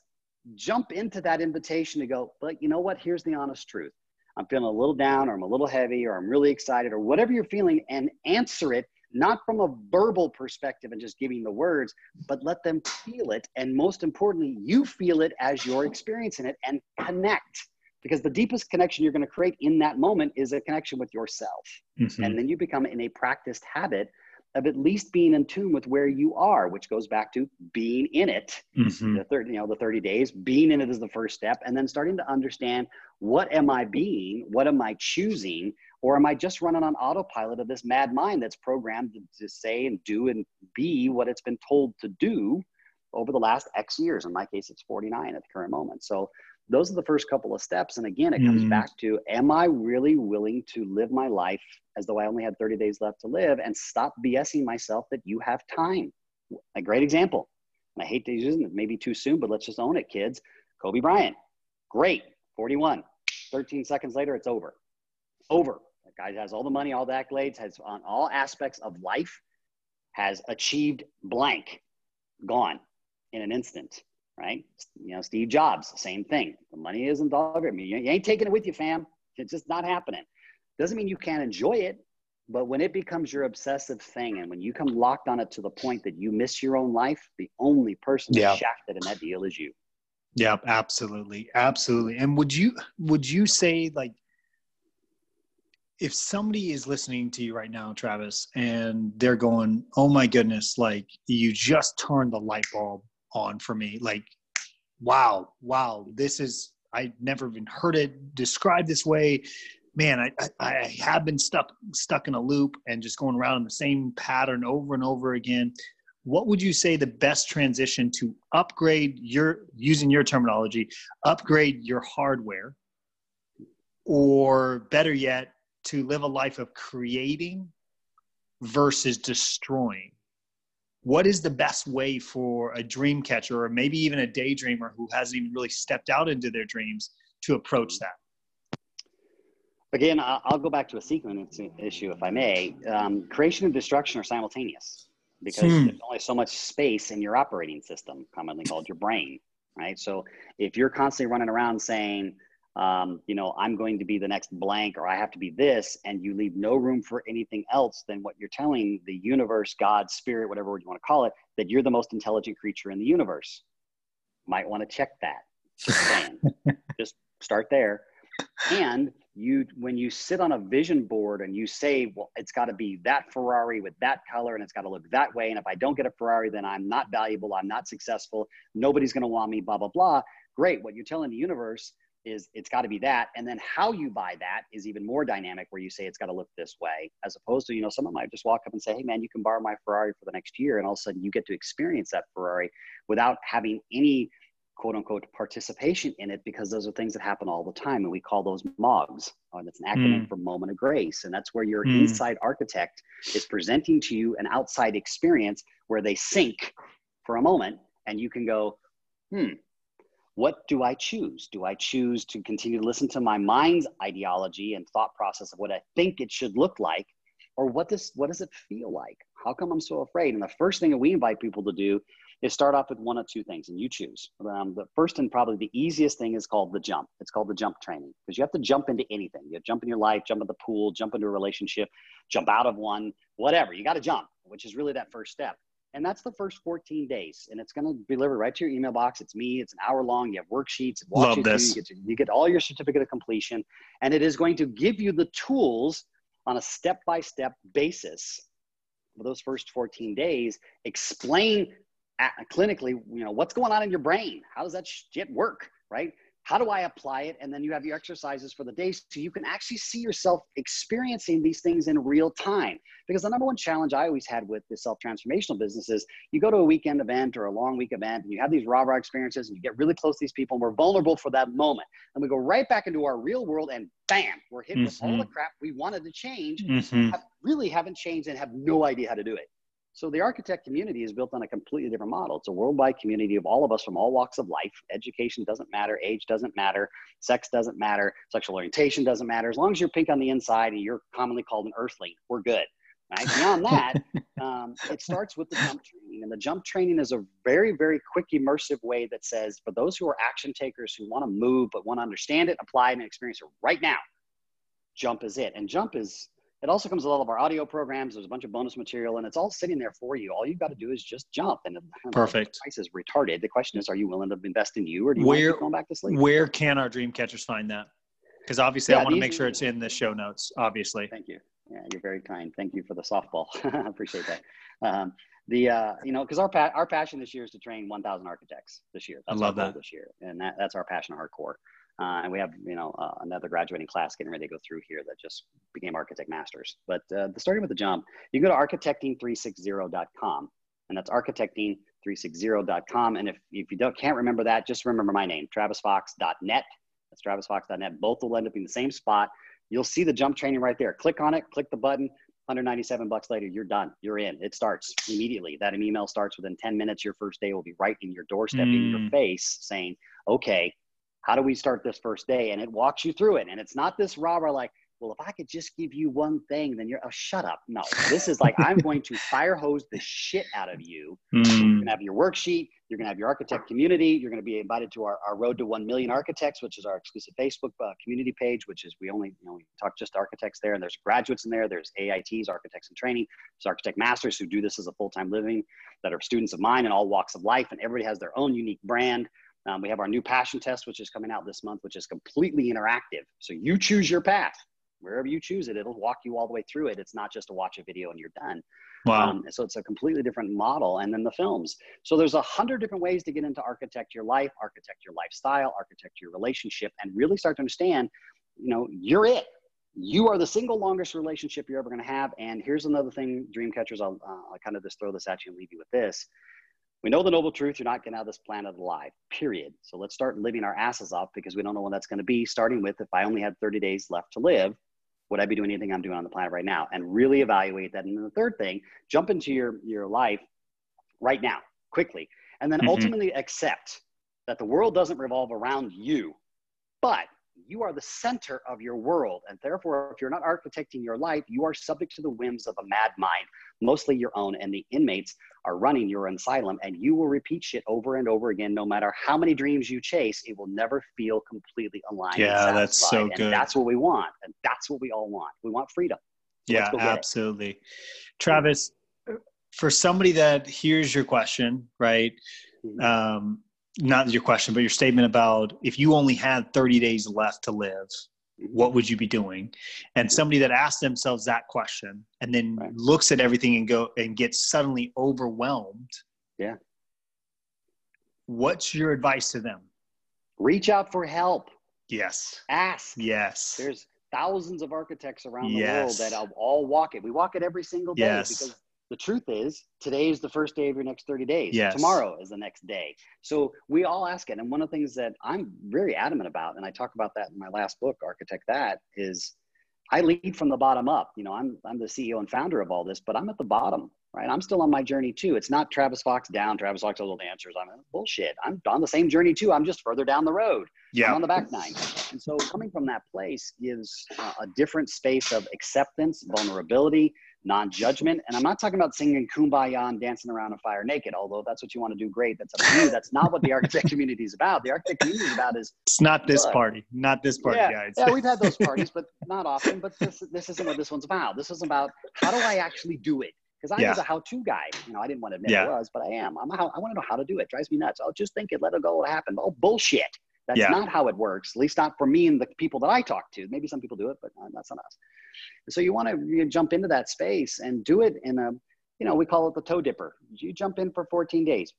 jump into that invitation to go but you know what? Here's the honest truth. I'm feeling a little down or i'm a little heavy or i'm really excited or whatever you're feeling and answer it not from a verbal perspective and just giving the words, but let them feel it. And most importantly, you feel it as you're experiencing it and connect. Because the deepest connection you're going to create in that moment is a connection with yourself. Mm-hmm. And then you become in a practiced habit of at least being in tune with where you are, which goes back to being in it. Mm-hmm. The 30, you know, the 30 days, being in it is the first step, and then starting to understand what am I being, what am I choosing, or am I just running on autopilot of this mad mind that's programmed to, to say and do and be what it's been told to do over the last X years? In my case, it's 49 at the current moment. So those are the first couple of steps. And again, it comes mm. back to am I really willing to live my life as though I only had 30 days left to live and stop BSing myself that you have time? A great example. And I hate to use it, maybe too soon, but let's just own it, kids. Kobe Bryant, great, 41. 13 seconds later, it's over. Over. Guy has all the money, all the accolades, has on all aspects of life, has achieved blank, gone in an instant, right? You know, Steve Jobs, same thing. The money isn't all of it. I mean, you ain't taking it with you, fam. It's just not happening. Doesn't mean you can't enjoy it, but when it becomes your obsessive thing and when you come locked on it to the point that you miss your own life, the only person yeah. shafted in that deal is you. Yeah, absolutely. Absolutely. And would you would you say like if somebody is listening to you right now, Travis, and they're going, "Oh my goodness, like you just turned the light bulb on for me. Like, wow, wow, this is I never even heard it described this way. Man, I, I, I have been stuck stuck in a loop and just going around in the same pattern over and over again. What would you say the best transition to upgrade your using your terminology, upgrade your hardware, or better yet, to live a life of creating versus destroying. What is the best way for a dream catcher or maybe even a daydreamer who hasn't even really stepped out into their dreams to approach that? Again i'll go back to a sequence issue if i may. Um, creation and destruction are simultaneous because hmm. there's only so much space in your operating system commonly called your brain right? So if you're constantly running around saying um, you know, I'm going to be the next blank or I have to be this, and you leave no room for anything else than what you're telling the universe, God, spirit, whatever word you want to call it, that you're the most intelligent creature in the universe. Might want to check that. Just. Just start there. And you, when you sit on a vision board and you say, well, it's got to be that Ferrari with that color and it's got to look that way. And if I don't get a Ferrari, then I'm not valuable. I'm not successful. Nobody's going to want me, blah, blah, blah. Great. What you're telling the universe is it's got to be that and then how you buy that is even more dynamic where you say it's got to look this way as opposed to you know someone might just walk up and say hey man you can borrow my ferrari for the next year and all of a sudden you get to experience that ferrari without having any quote unquote participation in it because those are things that happen all the time and we call those mogs and it's an acronym mm. for moment of grace and that's where your mm. inside architect is presenting to you an outside experience where they sync for a moment and you can go hmm what do I choose? Do I choose to continue to listen to my mind's ideology and thought process of what I think it should look like? Or what does what does it feel like? How come I'm so afraid? And the first thing that we invite people to do is start off with one of two things, and you choose. Um, the first and probably the easiest thing is called the jump. It's called the jump training because you have to jump into anything. You jump in your life, jump in the pool, jump into a relationship, jump out of one, whatever. You got to jump, which is really that first step. And that's the first 14 days. And it's going to be delivered right to your email box. It's me. It's an hour long. You have worksheets. Love you this. You get, to, you get all your certificate of completion. And it is going to give you the tools on a step by step basis for those first 14 days. Explain uh, clinically, you know, what's going on in your brain? How does that shit work? Right? How do I apply it? And then you have your exercises for the day so you can actually see yourself experiencing these things in real time. Because the number one challenge I always had with the self transformational business is you go to a weekend event or a long week event and you have these rah rah experiences and you get really close to these people and we're vulnerable for that moment. And we go right back into our real world and bam, we're hit mm-hmm. with all the mm-hmm. crap we wanted to change, mm-hmm. have, really haven't changed and have no idea how to do it. So the architect community is built on a completely different model. It's a worldwide community of all of us from all walks of life. Education doesn't matter, age doesn't matter, sex doesn't matter, sexual orientation doesn't matter. As long as you're pink on the inside and you're commonly called an earthling, we're good. Right? Beyond that, um, it starts with the jump training. And the jump training is a very, very quick, immersive way that says for those who are action takers who want to move but want to understand it, apply it, and experience it right now, jump is it. And jump is it also comes with all of our audio programs. There's a bunch of bonus material, and it's all sitting there for you. All you've got to do is just jump. And perfect. The price is retarded. The question is, are you willing to invest in you, or do you where, want to go back to sleep? Where can our dream catchers find that? Because obviously, yeah, I want to make sure it's in the show notes. Obviously. Thank you. Yeah, you're very kind. Thank you for the softball. I appreciate that. Um, the uh, you know, because our pa- our passion this year is to train 1,000 architects this year. That's I love that this year, and that, that's our passion hardcore. Uh, and we have, you know, uh, another graduating class getting ready to go through here that just became architect masters. But uh, starting with the jump, you can go to architecting360.com, and that's architecting360.com. And if, if you don't can't remember that, just remember my name, travisfox.net. That's travisfox.net. Both will end up in the same spot. You'll see the jump training right there. Click on it, click the button. 197 bucks later, you're done. You're in. It starts immediately. That email starts within 10 minutes. Your first day will be right in your doorstep, mm. in your mm. face, saying, "Okay, how do we start this first day? And it walks you through it. And it's not this rah rah like, well, if I could just give you one thing, then you're, oh, shut up. No, this is like, I'm going to fire hose the shit out of you. Mm. You're going to have your worksheet. You're going to have your architect community. You're going to be invited to our, our Road to 1 Million Architects, which is our exclusive Facebook uh, community page, which is we only, you know, we talk just architects there. And there's graduates in there. There's AITs, architects in training. There's architect masters who do this as a full time living that are students of mine in all walks of life. And everybody has their own unique brand. Um, we have our new passion test, which is coming out this month, which is completely interactive. So you choose your path. Wherever you choose it, it'll walk you all the way through it. It's not just to watch a video and you're done. Wow. Um, so it's a completely different model. And then the films. So there's a hundred different ways to get into architect your life, architect your lifestyle, architect your relationship, and really start to understand, you know, you're it. You are the single longest relationship you're ever going to have. And here's another thing, dream catchers. I'll, uh, I'll kind of just throw this at you and leave you with this we know the noble truth. You're not getting out of this planet alive period. So let's start living our asses off because we don't know when that's going to be starting with if i only had 30 days left to live would i be doing anything i'm doing on the planet right now? And really evaluate that. And then the third thing jump into your your life right now quickly. And then mm-hmm. ultimately accept that the world doesn't revolve around you but you are the center of your world. And therefore, if you're not architecting your life, you are subject to the whims of a mad mind, mostly your own. And the inmates are running your asylum. And you will repeat shit over and over again. No matter how many dreams you chase, it will never feel completely aligned. Yeah, that's so and good. That's what we want. And that's what we all want. We want freedom. So yeah, absolutely. Travis, for somebody that hears your question, right? Mm-hmm. Um, not your question, but your statement about if you only had 30 days left to live, what would you be doing? And somebody that asks themselves that question and then right. looks at everything and go and gets suddenly overwhelmed. Yeah. What's your advice to them? Reach out for help. Yes. Ask. Yes. There's thousands of architects around the yes. world that all walk it. We walk it every single day yes. because the truth is today is the first day of your next 30 days. Yes. tomorrow is the next day. So we all ask it. And one of the things that i'm very adamant about and i talk about that in my last book architect that is i lead from the bottom up. You know i'm, I'm the ceo and founder of all this but i'm at the bottom right? I'm still on my journey too. It's not travis fox down travis fox has all the answers i'm bullshit. I'm on the same journey too. I'm just further down the road. Yeah. I'm on the back nine. And so coming from that place gives uh, a different space of acceptance, vulnerability, non-judgment. And I'm not talking about singing kumbaya and dancing around a fire naked, although that's what you want to do, great. That's up to you. That's not what the architect community is about. The architect community is about is it's not this look, party, not this party, yeah, guys. yeah, we've had those parties, but not often. But this this isn't what this one's about. This is about how do I actually do it? Because I yeah. was a how-to guy. You know, I didn't want to admit yeah. I was, but I am. I'm a how, I want to know how to do it. it. Drives me nuts. I'll just think it, let it go, what happened. Oh, bullshit. That's yeah. not how it works. At least not for me and the people that I talk to. Maybe some people do it, but uh, that's not us. So you want to you jump into that space and do it in a, you know, we call it the toe dipper. You jump in for 14 days.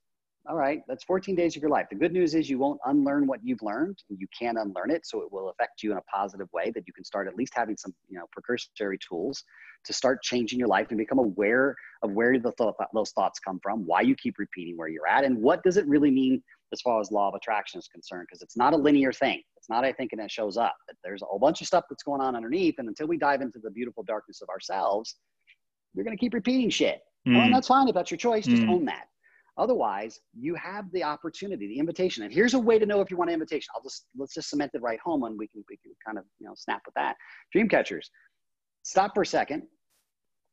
All right, that's 14 days of your life. The good news is you won't unlearn what you've learned. You can unlearn it, so it will affect you in a positive way. That you can start at least having some, you know, precursory tools to start changing your life and become aware of where the th- those thoughts come from, why you keep repeating where you're at, and what does it really mean as far as law of attraction is concerned. Because it's not a linear thing. It's not I think and it shows up. There's a whole bunch of stuff that's going on underneath, and until we dive into the beautiful darkness of ourselves, you're going to keep repeating shit. Mm. and that's fine if that's your choice. Just mm. own that. Otherwise, you have the opportunity, the invitation. And here's a way to know if you want an invitation. I'll just let's just cement it right home and we can we can kind of you know snap with that. Dream catchers, stop for a second.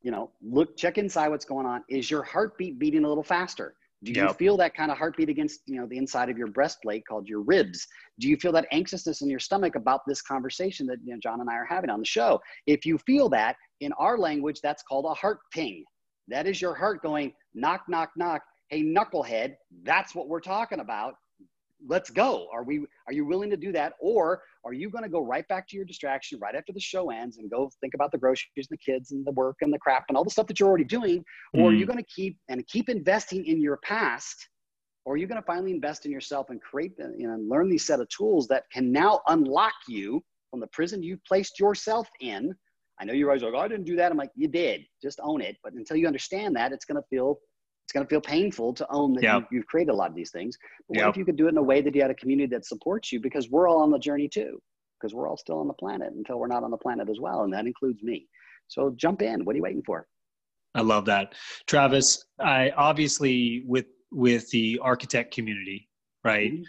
You know, look, check inside what's going on. Is your heartbeat beating a little faster? Do you yep. feel that kind of heartbeat against you know the inside of your breastplate called your ribs? Do you feel that anxiousness in your stomach about this conversation that you know, John and I are having on the show? If you feel that in our language, that's called a heart ping. That is your heart going knock, knock, knock hey knucklehead that's what we're talking about let's go. Are we are you willing to do that? Or are you going to go right back to your distraction right after the show ends and go think about the groceries and the kids and the work and the crap and all the stuff that you're already doing? Or mm. are you mm. going to keep and keep investing in your past? Or are you going to finally invest in yourself and create you know, and learn these set of tools that can now unlock you from the prison you've placed yourself in? I know you're always like oh, i didn't do that. I'm like you did. Just own it. But until you understand that it's going to feel it's going to feel painful to own that yep. you, have created a lot of these things. But what yep. if you could do it in a way that you had a community that supports you? Because we're all on the journey too, because we're all still on the planet until we're not on the planet as well. And that includes me. So jump in. What are you waiting for? I love that. Travis, I obviously with with the architect community, right? Mm-hmm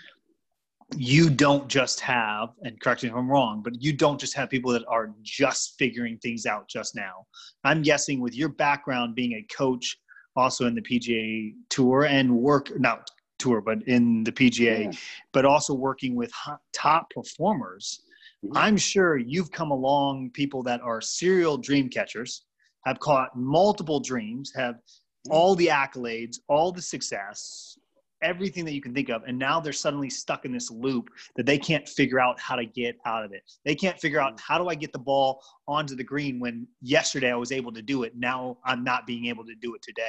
you don't just have, and correct me if I'm wrong, but you don't just have people that are just figuring things out just now. I'm guessing with your background being a coach, also in the PGA Tour and work not tour, but in the PGA, yeah. but also working with top performers. Mm-hmm. I'm sure you've come along people that are serial dream catchers, have caught multiple dreams, have mm-hmm. all the accolades, all the success, everything that you can think of and now they're suddenly stuck in this loop that they can't figure out how to get out of it. They can't figure out how do i get the ball onto the green when yesterday i was able to do it now i'm not being able to do it today?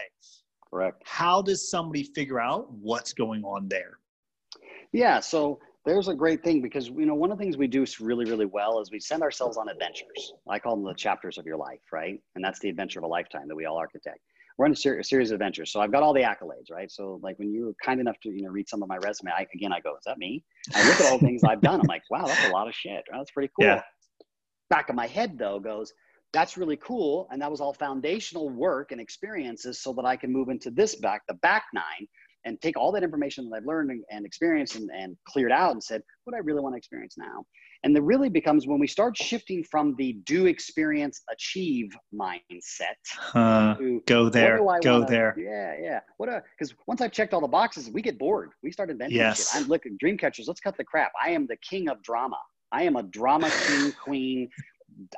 Correct. How does somebody figure out what's going on there? Yeah so there's a great thing because you know one of the things we do really really well is we send ourselves on adventures. I call them the chapters of your life right? And that's the adventure of a lifetime that we all architect we're on a, ser- a, series of adventures. So I've got all the accolades, right? So like when you were kind enough to you know read some of my resume, I, again I go, is that me? I look at all the things I've done. I'm like, wow, that's a lot of shit. Right? That's pretty cool. Yeah. Back of my head though goes, that's really cool, and that was all foundational work and experiences so that I can move into this back, the back nine, and take all that information that I've learned and, and experienced and, and cleared out and said, what I really want to experience now? And the really becomes when we start shifting from the do experience achieve mindset. Uh, to, go there. Go wanna, there. Yeah, yeah. What a because once I've checked all the boxes, we get bored. We start inventing yes. shit. I'm looking dream catchers. Let's cut the crap. I am the king of drama. I am a drama king queen.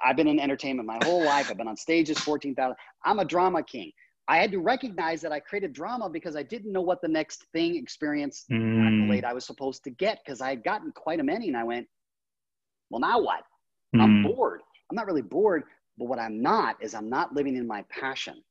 I've been in entertainment my whole life. I've been on stages 14,000. I'm a drama king. I had to recognize that I created drama because I didn't know what the next thing, experience, mm. accolade I was supposed to get because I had gotten quite a many. And I went, well, now what? Mm. I'm bored. I'm not really bored, but what I'm not is I'm not living in my passion.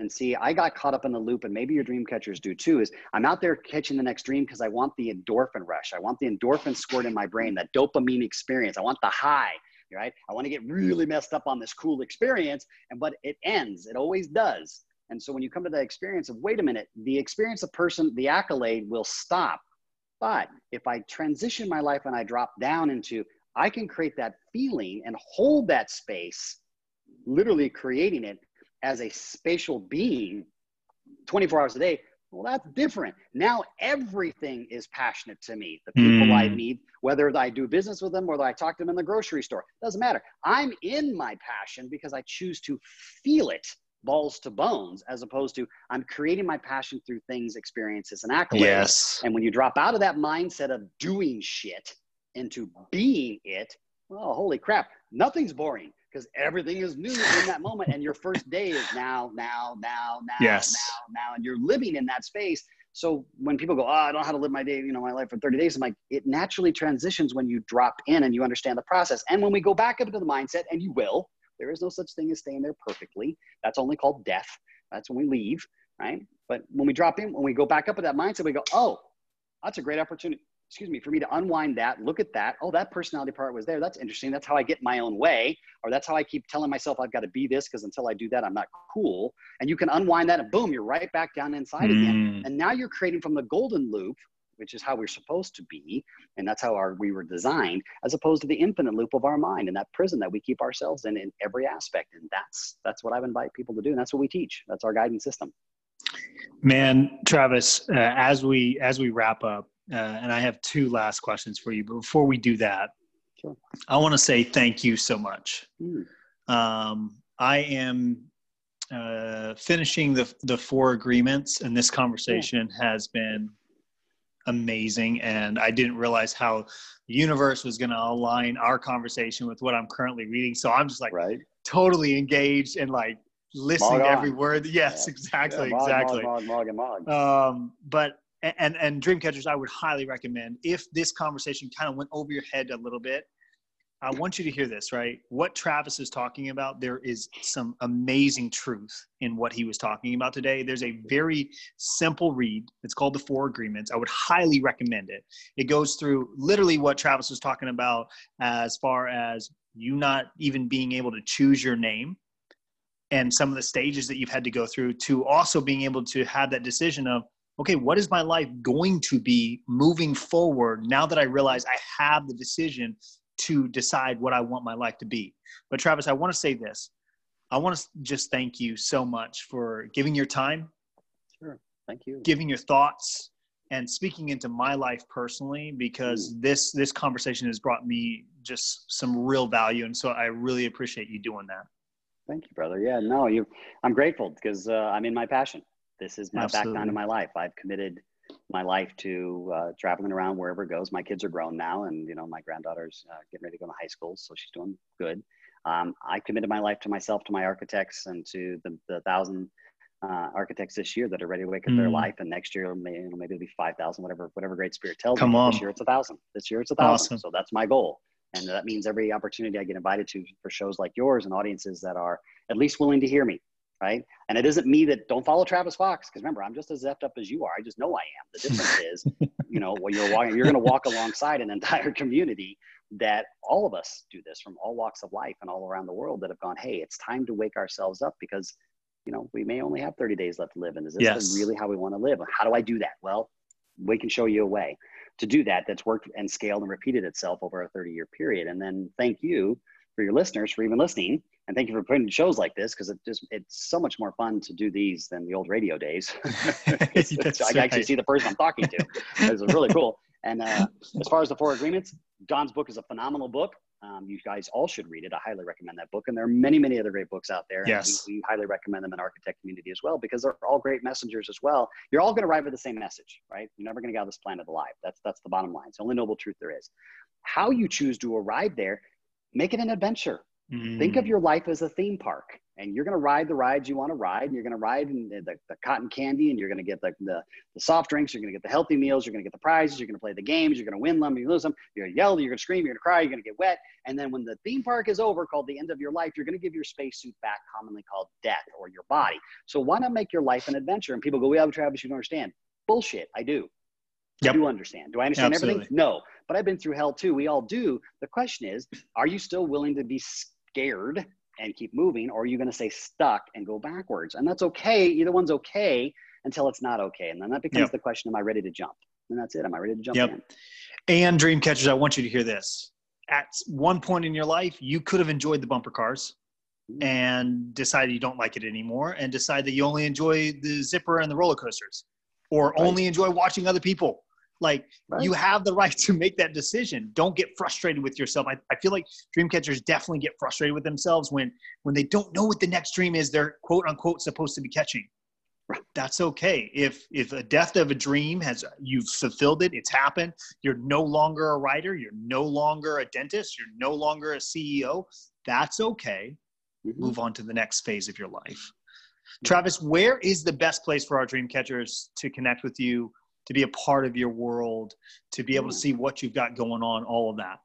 And see, I got caught up in the loop, and maybe your dream catchers do too. Is I'm out there catching the next dream because I want the endorphin rush. I want the endorphin squirt in my brain, that dopamine experience. I want the high, right? I want to get really messed up on this cool experience, and but it ends. It always does. And so when you come to that experience of, wait a minute, the experience of person, the accolade will stop. But if I transition my life and I drop down into, I can create that feeling and hold that space, literally creating it as a spatial being 24 hours a day. Well, that's different. Now everything is passionate to me. The people mm. I meet, whether I do business with them, whether I talk to them in the grocery store, doesn't matter. I'm in my passion because I choose to feel it balls to bones as opposed to I'm creating my passion through things, experiences, and accolades. Yes. And when you drop out of that mindset of doing shit into being it, well, holy crap, nothing's boring because everything is new in that moment. And your first day is now, now, now, now, yes. now, now. And you're living in that space. So when people go, oh, I don't know how to live my day, you know, my life for 30 days, I'm like, it naturally transitions when you drop in and you understand the process. And when we go back up into the mindset, and you will, there is no such thing as staying there perfectly. That's only called death. That's when we leave, right? But when we drop in, when we go back up with that mindset, we go, oh, that's a great opportunity. Excuse me, for me to unwind that, look at that. Oh, that personality part was there. That's interesting. That's how I get my own way, or that's how I keep telling myself I've got to be this because until I do that, I'm not cool. And you can unwind that, and boom, you're right back down inside mm. again. And now you're creating from the golden loop which is how we're supposed to be and that's how our we were designed as opposed to the infinite loop of our mind and that prison that we keep ourselves in in every aspect and that's that's what i would invite people to do and that's what we teach that's our guiding system man travis uh, as we as we wrap up uh, and i have two last questions for you but before we do that sure. i want to say thank you so much mm. um, i am uh, finishing the the four agreements and this conversation yeah. has been amazing and i didn't realize how the universe was going to align our conversation with what i'm currently reading so i'm just like right. totally engaged and like listening to every word yes yeah. exactly yeah, exactly mog, mog, mog, um, but and and dream catchers i would highly recommend if this conversation kind of went over your head a little bit I want you to hear this, right? What Travis is talking about, there is some amazing truth in what he was talking about today. There's a very simple read. It's called The Four Agreements. I would highly recommend it. It goes through literally what Travis was talking about as far as you not even being able to choose your name and some of the stages that you've had to go through to also being able to have that decision of, okay, what is my life going to be moving forward now that I realize I have the decision to decide what I want my life to be. But Travis, I want to say this. I want to just thank you so much for giving your time. Sure. Thank you. Giving your thoughts and speaking into my life personally because this this conversation has brought me just some real value and so I really appreciate you doing that. Thank you, brother. Yeah, no, you I'm grateful because uh, I'm in my passion. This is my Absolutely. background in my life. I've committed my life to uh, traveling around wherever it goes. My kids are grown now, and you know my granddaughter's uh, getting ready to go to high school, so she's doing good. Um, I committed my life to myself, to my architects, and to the, the thousand uh, architects this year that are ready to wake up mm. their life. And next year, maybe, you know, maybe it'll be five thousand, whatever, whatever Great Spirit tells Come me. On. This year it's a thousand. This year it's a thousand. Awesome. So that's my goal. And that means every opportunity I get invited to for shows like yours and audiences that are at least willing to hear me, right? And it isn't me that don't follow Travis Fox because remember I'm just as effed up as you are. I just know I am. The difference is, you know, when you're walking, you're going to walk alongside an entire community that all of us do this from all walks of life and all around the world that have gone, hey, it's time to wake ourselves up because, you know, we may only have 30 days left to live, and is this yes. really how we want to live? How do I do that? Well, we can show you a way to do that that's worked and scaled and repeated itself over a 30 year period. And then thank you for your listeners for even listening and thank you for putting shows like this because it just it's so much more fun to do these than the old radio days. it's, it's, I actually see the person I'm talking to. It's really cool. And uh, as far as the four agreements, John's book is a phenomenal book. Um, you guys all should read it. I highly recommend that book. And there are many, many other great books out there. Yes. We, we, highly recommend them in architect community as well because they're all great messengers as well. You're all going to arrive at the same message, right? You're never going to get out of this planet alive. That's that's the bottom line. It's the only noble truth there is. How you choose to arrive there, make it an adventure. Mm. Think of mm. your life as a theme park, and you're going to ride the rides you want to ride. And you're going to ride in the, the, cotton candy, and you're going to get the, the, the soft drinks. You're going to get the healthy meals. You're going to get the prizes. You're going to play the games. You're going to win them. You lose them. You're going to yell. You're going to scream. You're going to cry. You're going to get wet. And then when the theme park is over, called the end of your life, you're going to give your spacesuit back, commonly called death or your body. So why not make your life an adventure? And people go, "We have a Travis, you don't understand." Bullshit. I do. Yep. I do understand. Do I understand Absolutely. everything? No, but I've been through hell too. We all do. The question is, are you still willing to be scared and keep moving, or are you going to stay stuck and go backwards? And that's okay. Either one's okay until it's not okay. And then that becomes yep. the question Am I ready to jump? And that's it. Am I ready to jump yep. in? And dream catchers, I want you to hear this. At one point in your life, you could have enjoyed the bumper cars mm-hmm. and decided you don't like it anymore and decide that you only enjoy the zipper and the roller coasters or right. only enjoy watching other people Like right. you have the right to make that decision. Don't get frustrated with yourself. I, I feel like dream catchers definitely get frustrated with themselves when when they don't know what the next dream is they're quote unquote supposed to be catching. That's okay. If if a death of a dream has you've fulfilled it, it's happened. You're no longer a writer. You're no longer a dentist. You're no longer a CEO. That's okay. Mm-hmm. Move on to the next phase of your life. Travis, where is the best place for our dream catchers to connect with you, to be a part of your world, to be able to see what you've got going on, all of that?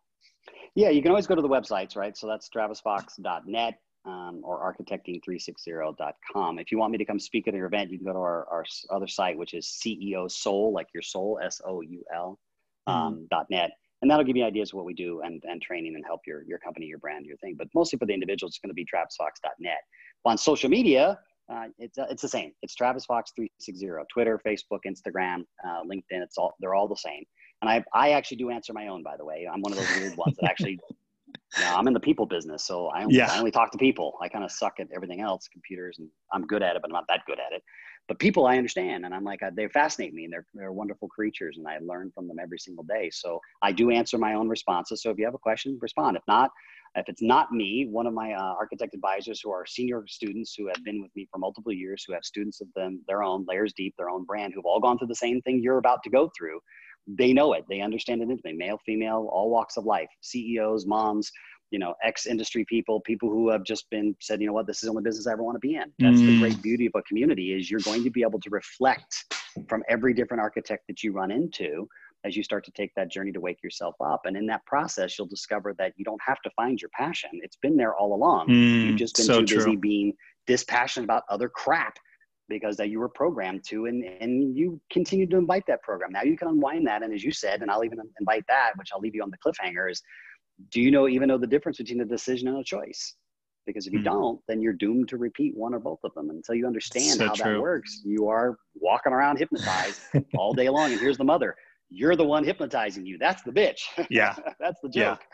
Yeah, you can always go to the websites, right? So that's travisfox.net um, or architecting360.com. If you want me to come speak at your event, you can go to our, our other site, which is CEO Soul, like your soul, S O U L, mm-hmm. um, mm. .net. And that'll give you ideas of what we do and, and training and help your, your company, your brand, your thing. But mostly for the individuals, it's going to be travisfox.net. On social media, uh, it's uh, it's the same. It's Travis Fox three six zero. Twitter, Facebook, Instagram, uh, LinkedIn. It's all they're all the same. And I I actually do answer my own. By the way, I'm one of those weird ones that actually. You know, I'm in the people business, so I only, yeah. I only talk to people. I kind of suck at everything else, computers, and I'm good at it, but I'm not that good at it. But people, I understand, and I'm like, uh, they fascinate me, and they're they're wonderful creatures, and I learn from them every single day. So I do answer my own responses. So if you have a question, respond. If not, if it's not me, one of my uh, architect advisors who are senior students who have been with me for multiple years, who have students of them, their own layers deep, their own brand, who've all gone through the same thing you're about to go through, they know it. They understand it intimately. Male, female, all walks of life, CEOs, moms, you know, ex industry people, people who have just been said, you know what, this is the only business I ever want to be in. That's mm. the great beauty of a community is you're going to be able to reflect from every different architect that you run into as you start to take that journey to wake yourself up. And in that process, you'll discover that you don't have to find your passion. It's been there all along. Mm, You've just been so too busy being dispassionate about other crap because that you were programmed to and, and you continue to invite that program. Now you can unwind that. And as you said, and I'll even invite that, which I'll leave you on the cliffhanger is, do you know even know the difference between a decision and a choice? Because if you mm. don't, then you're doomed to repeat one or both of them. Until you understand so how true. that works, you are walking around hypnotized all day long. And here's the mother you're the one hypnotizing you. That's the bitch. Yeah. that's the joke. Yeah.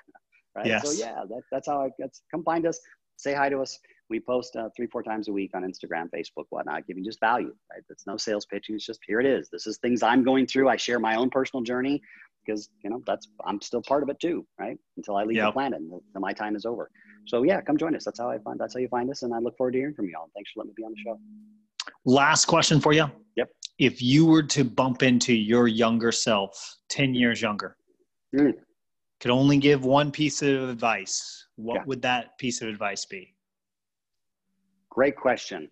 Right. Yes. So yeah, that, that's how I that's come find us, say hi to us. We post uh, three, four times a week on Instagram, Facebook, whatnot, giving just value, right? That's no sales pitching. It's just here it is. This is things I'm going through. I share my own personal journey because you know that's I'm still part of it too, right? Until I leave yep. the planet and my time is over. So yeah, come join us. That's how I find. That's how you find us, and I look forward to hearing from you all. Thanks for letting me be on the show. Last question for you. Yep if you were to bump into your younger self 10 years younger mm. could only give one piece of advice what yeah. would that piece of advice be great question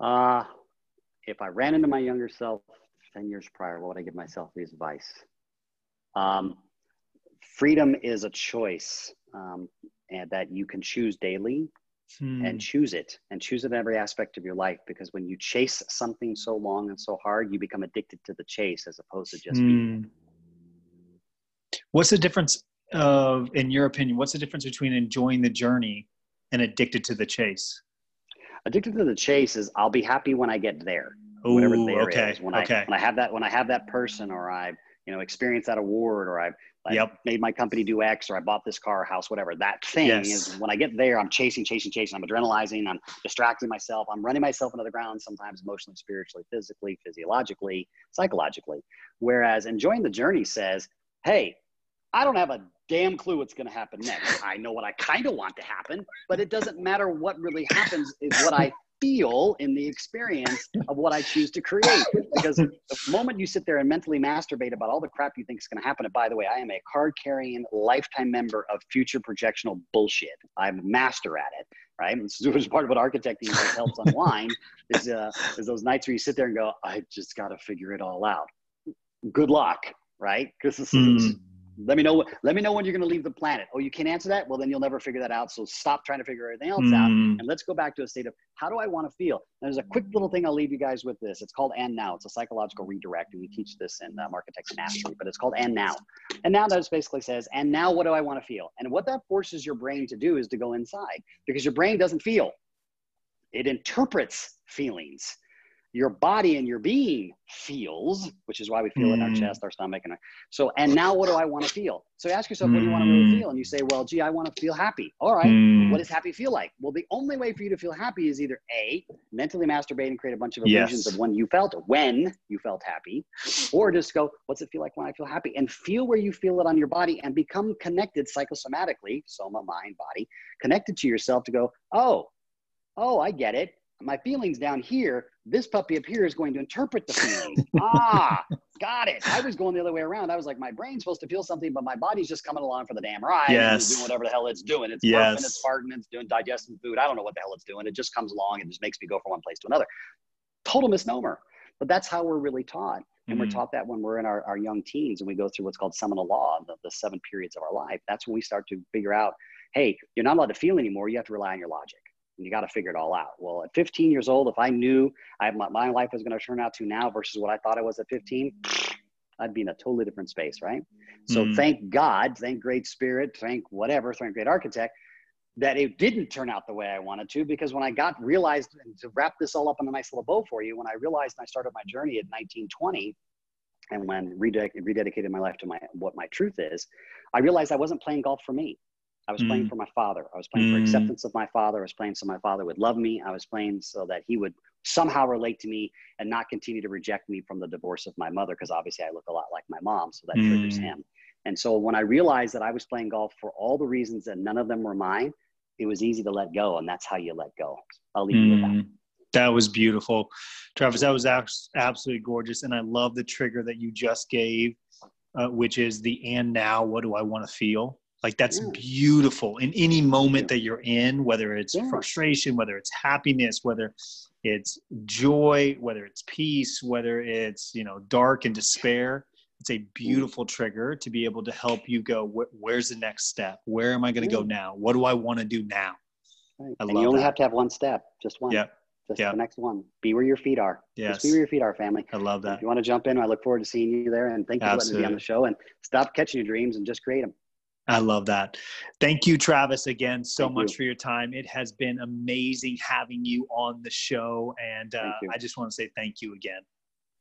uh, if i ran into my younger self 10 years prior what would i give myself as advice um, freedom is a choice um, and that you can choose daily hmm. and choose it and choose it in every aspect of your life because when you chase something so long and so hard you become addicted to the chase as opposed to just hmm. being what's the difference of in your opinion what's the difference between enjoying the journey and addicted to the chase addicted to the chase is i'll be happy when i get there Ooh, whatever there okay. is. When okay. I when I have that when I have that person or I you know experience that award or I've I yep. made my company do X or I bought this car, house, whatever. That thing yes. is when I get there, I'm chasing, chasing, chasing. I'm adrenalizing. I'm distracting myself. I'm running myself into the ground, sometimes emotionally, spiritually, physically, physiologically, psychologically. Whereas enjoying the journey says, hey, I don't have a damn clue what's going to happen next. I know what I kind of want to happen, but it doesn't matter what really happens, is what I feel in the experience of what I choose to create. Because the moment you sit there and mentally masturbate about all the crap you think is going to happen, and by the way, I am a card carrying lifetime member of future projectional bullshit. I'm a master at it, right? And so it's part of what architecting helps unwind is, uh, is those nights where you sit there and go, I just got to figure it all out. Good luck, right? Because this is. Let me know. Let me know when you're going to leave the planet. Oh, you can't answer that. Well, then you'll never figure that out. So stop trying to figure everything else mm. out, and let's go back to a state of how do I want to feel. And there's a quick little thing I'll leave you guys with. This. It's called and now. It's a psychological redirect, and we teach this in um, Architecture Mastery. But it's called and now. And now that basically says, and now what do I want to feel? And what that forces your brain to do is to go inside because your brain doesn't feel. It interprets feelings your body and your being feels, which is why we feel mm. in our mm. chest, our stomach, and our, so. And now, what do I want to feel? So ask yourself, what do you want to really mm. feel? And you say, well, gee, I want to feel happy. All right, mm. what does happy feel like? Well, the only way for you to feel happy is either a mentally masturbate and create a bunch of illusions yes. of when you felt when you felt happy, or just go, what's it feel like when I feel happy? And feel where you feel it on your body, and become connected psychosomatically, soma, mind, body, connected to yourself to go, oh, oh, I get it my feelings down here, this puppy up here is going to interpret the feeling. ah, got it. I was going the other way around. I was like, my brain's supposed to feel something, but my body's just coming along for the damn ride. Yes. doing whatever the hell it's doing. It's yes. it's farting, it's doing digesting food. I don't know what the hell it's doing. It just comes along and just makes me go from one place to another. Total misnomer. But that's how we're really taught. And mm-hmm. we're taught that when we're in our, our young teens and we go through what's called seminal law, the, the seven periods of our life. That's when we start to figure out, hey, you're not allowed to feel anymore. You have to rely on your logic you got to figure it all out. Well, at 15 years old, if I knew I, my, my life was going to turn out to now versus what I thought I was at 15, I'd be in a totally different space, right? So mm. thank God, thank Great Spirit, thank whatever, thank Great Architect that it didn't turn out the way I wanted to because when I got realized and to wrap this all up in a nice little bow for you, when I realized and I started my journey at 1920 and when rededicated my life to my what my truth is, I realized I wasn't playing golf for me. I was mm. playing for my father. I was playing mm. for acceptance of my father. I was playing so my father would love me. I was playing so that he would somehow relate to me and not continue to reject me from the divorce of my mother, because obviously I look a lot like my mom. So that mm. triggers him. And so when I realized that I was playing golf for all the reasons that none of them were mine, it was easy to let go. And that's how you let go. I'll leave you with that. Mm. That was beautiful. Travis, that was absolutely gorgeous. And I love the trigger that you just gave, uh, which is the and now, what do I want to feel? Like that's yeah. beautiful in any moment that you're in, whether it's yeah. frustration, whether it's happiness, whether it's joy, whether it's peace, whether it's, you know, dark and despair. It's a mm. beautiful trigger to be able to help you go, where's the next step? Where am I going to go mm. now? What do I want to do now? Right. and you only that. have to have one step, just one. Yeah. Just yep. the next one. Be where your feet are. Yes. Just be where your feet are, family. I love that. If you want to jump in, I look forward to seeing you there. And thank you Absolutely. for letting me be on the show. And stop catching your dreams and just create them. I love that. Thank you, Travis, again so thank much you. for your time. It has been amazing having you on the show. And uh, I just want to say thank you again.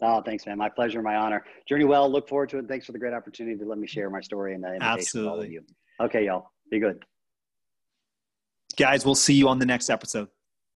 Oh, thanks, man. My pleasure, my honor. Journey well. Look forward to it. Thanks for the great opportunity to let me share my story and the invitation Absolutely. all of you. Okay, y'all. Be good. Guys, we'll see you on the next episode.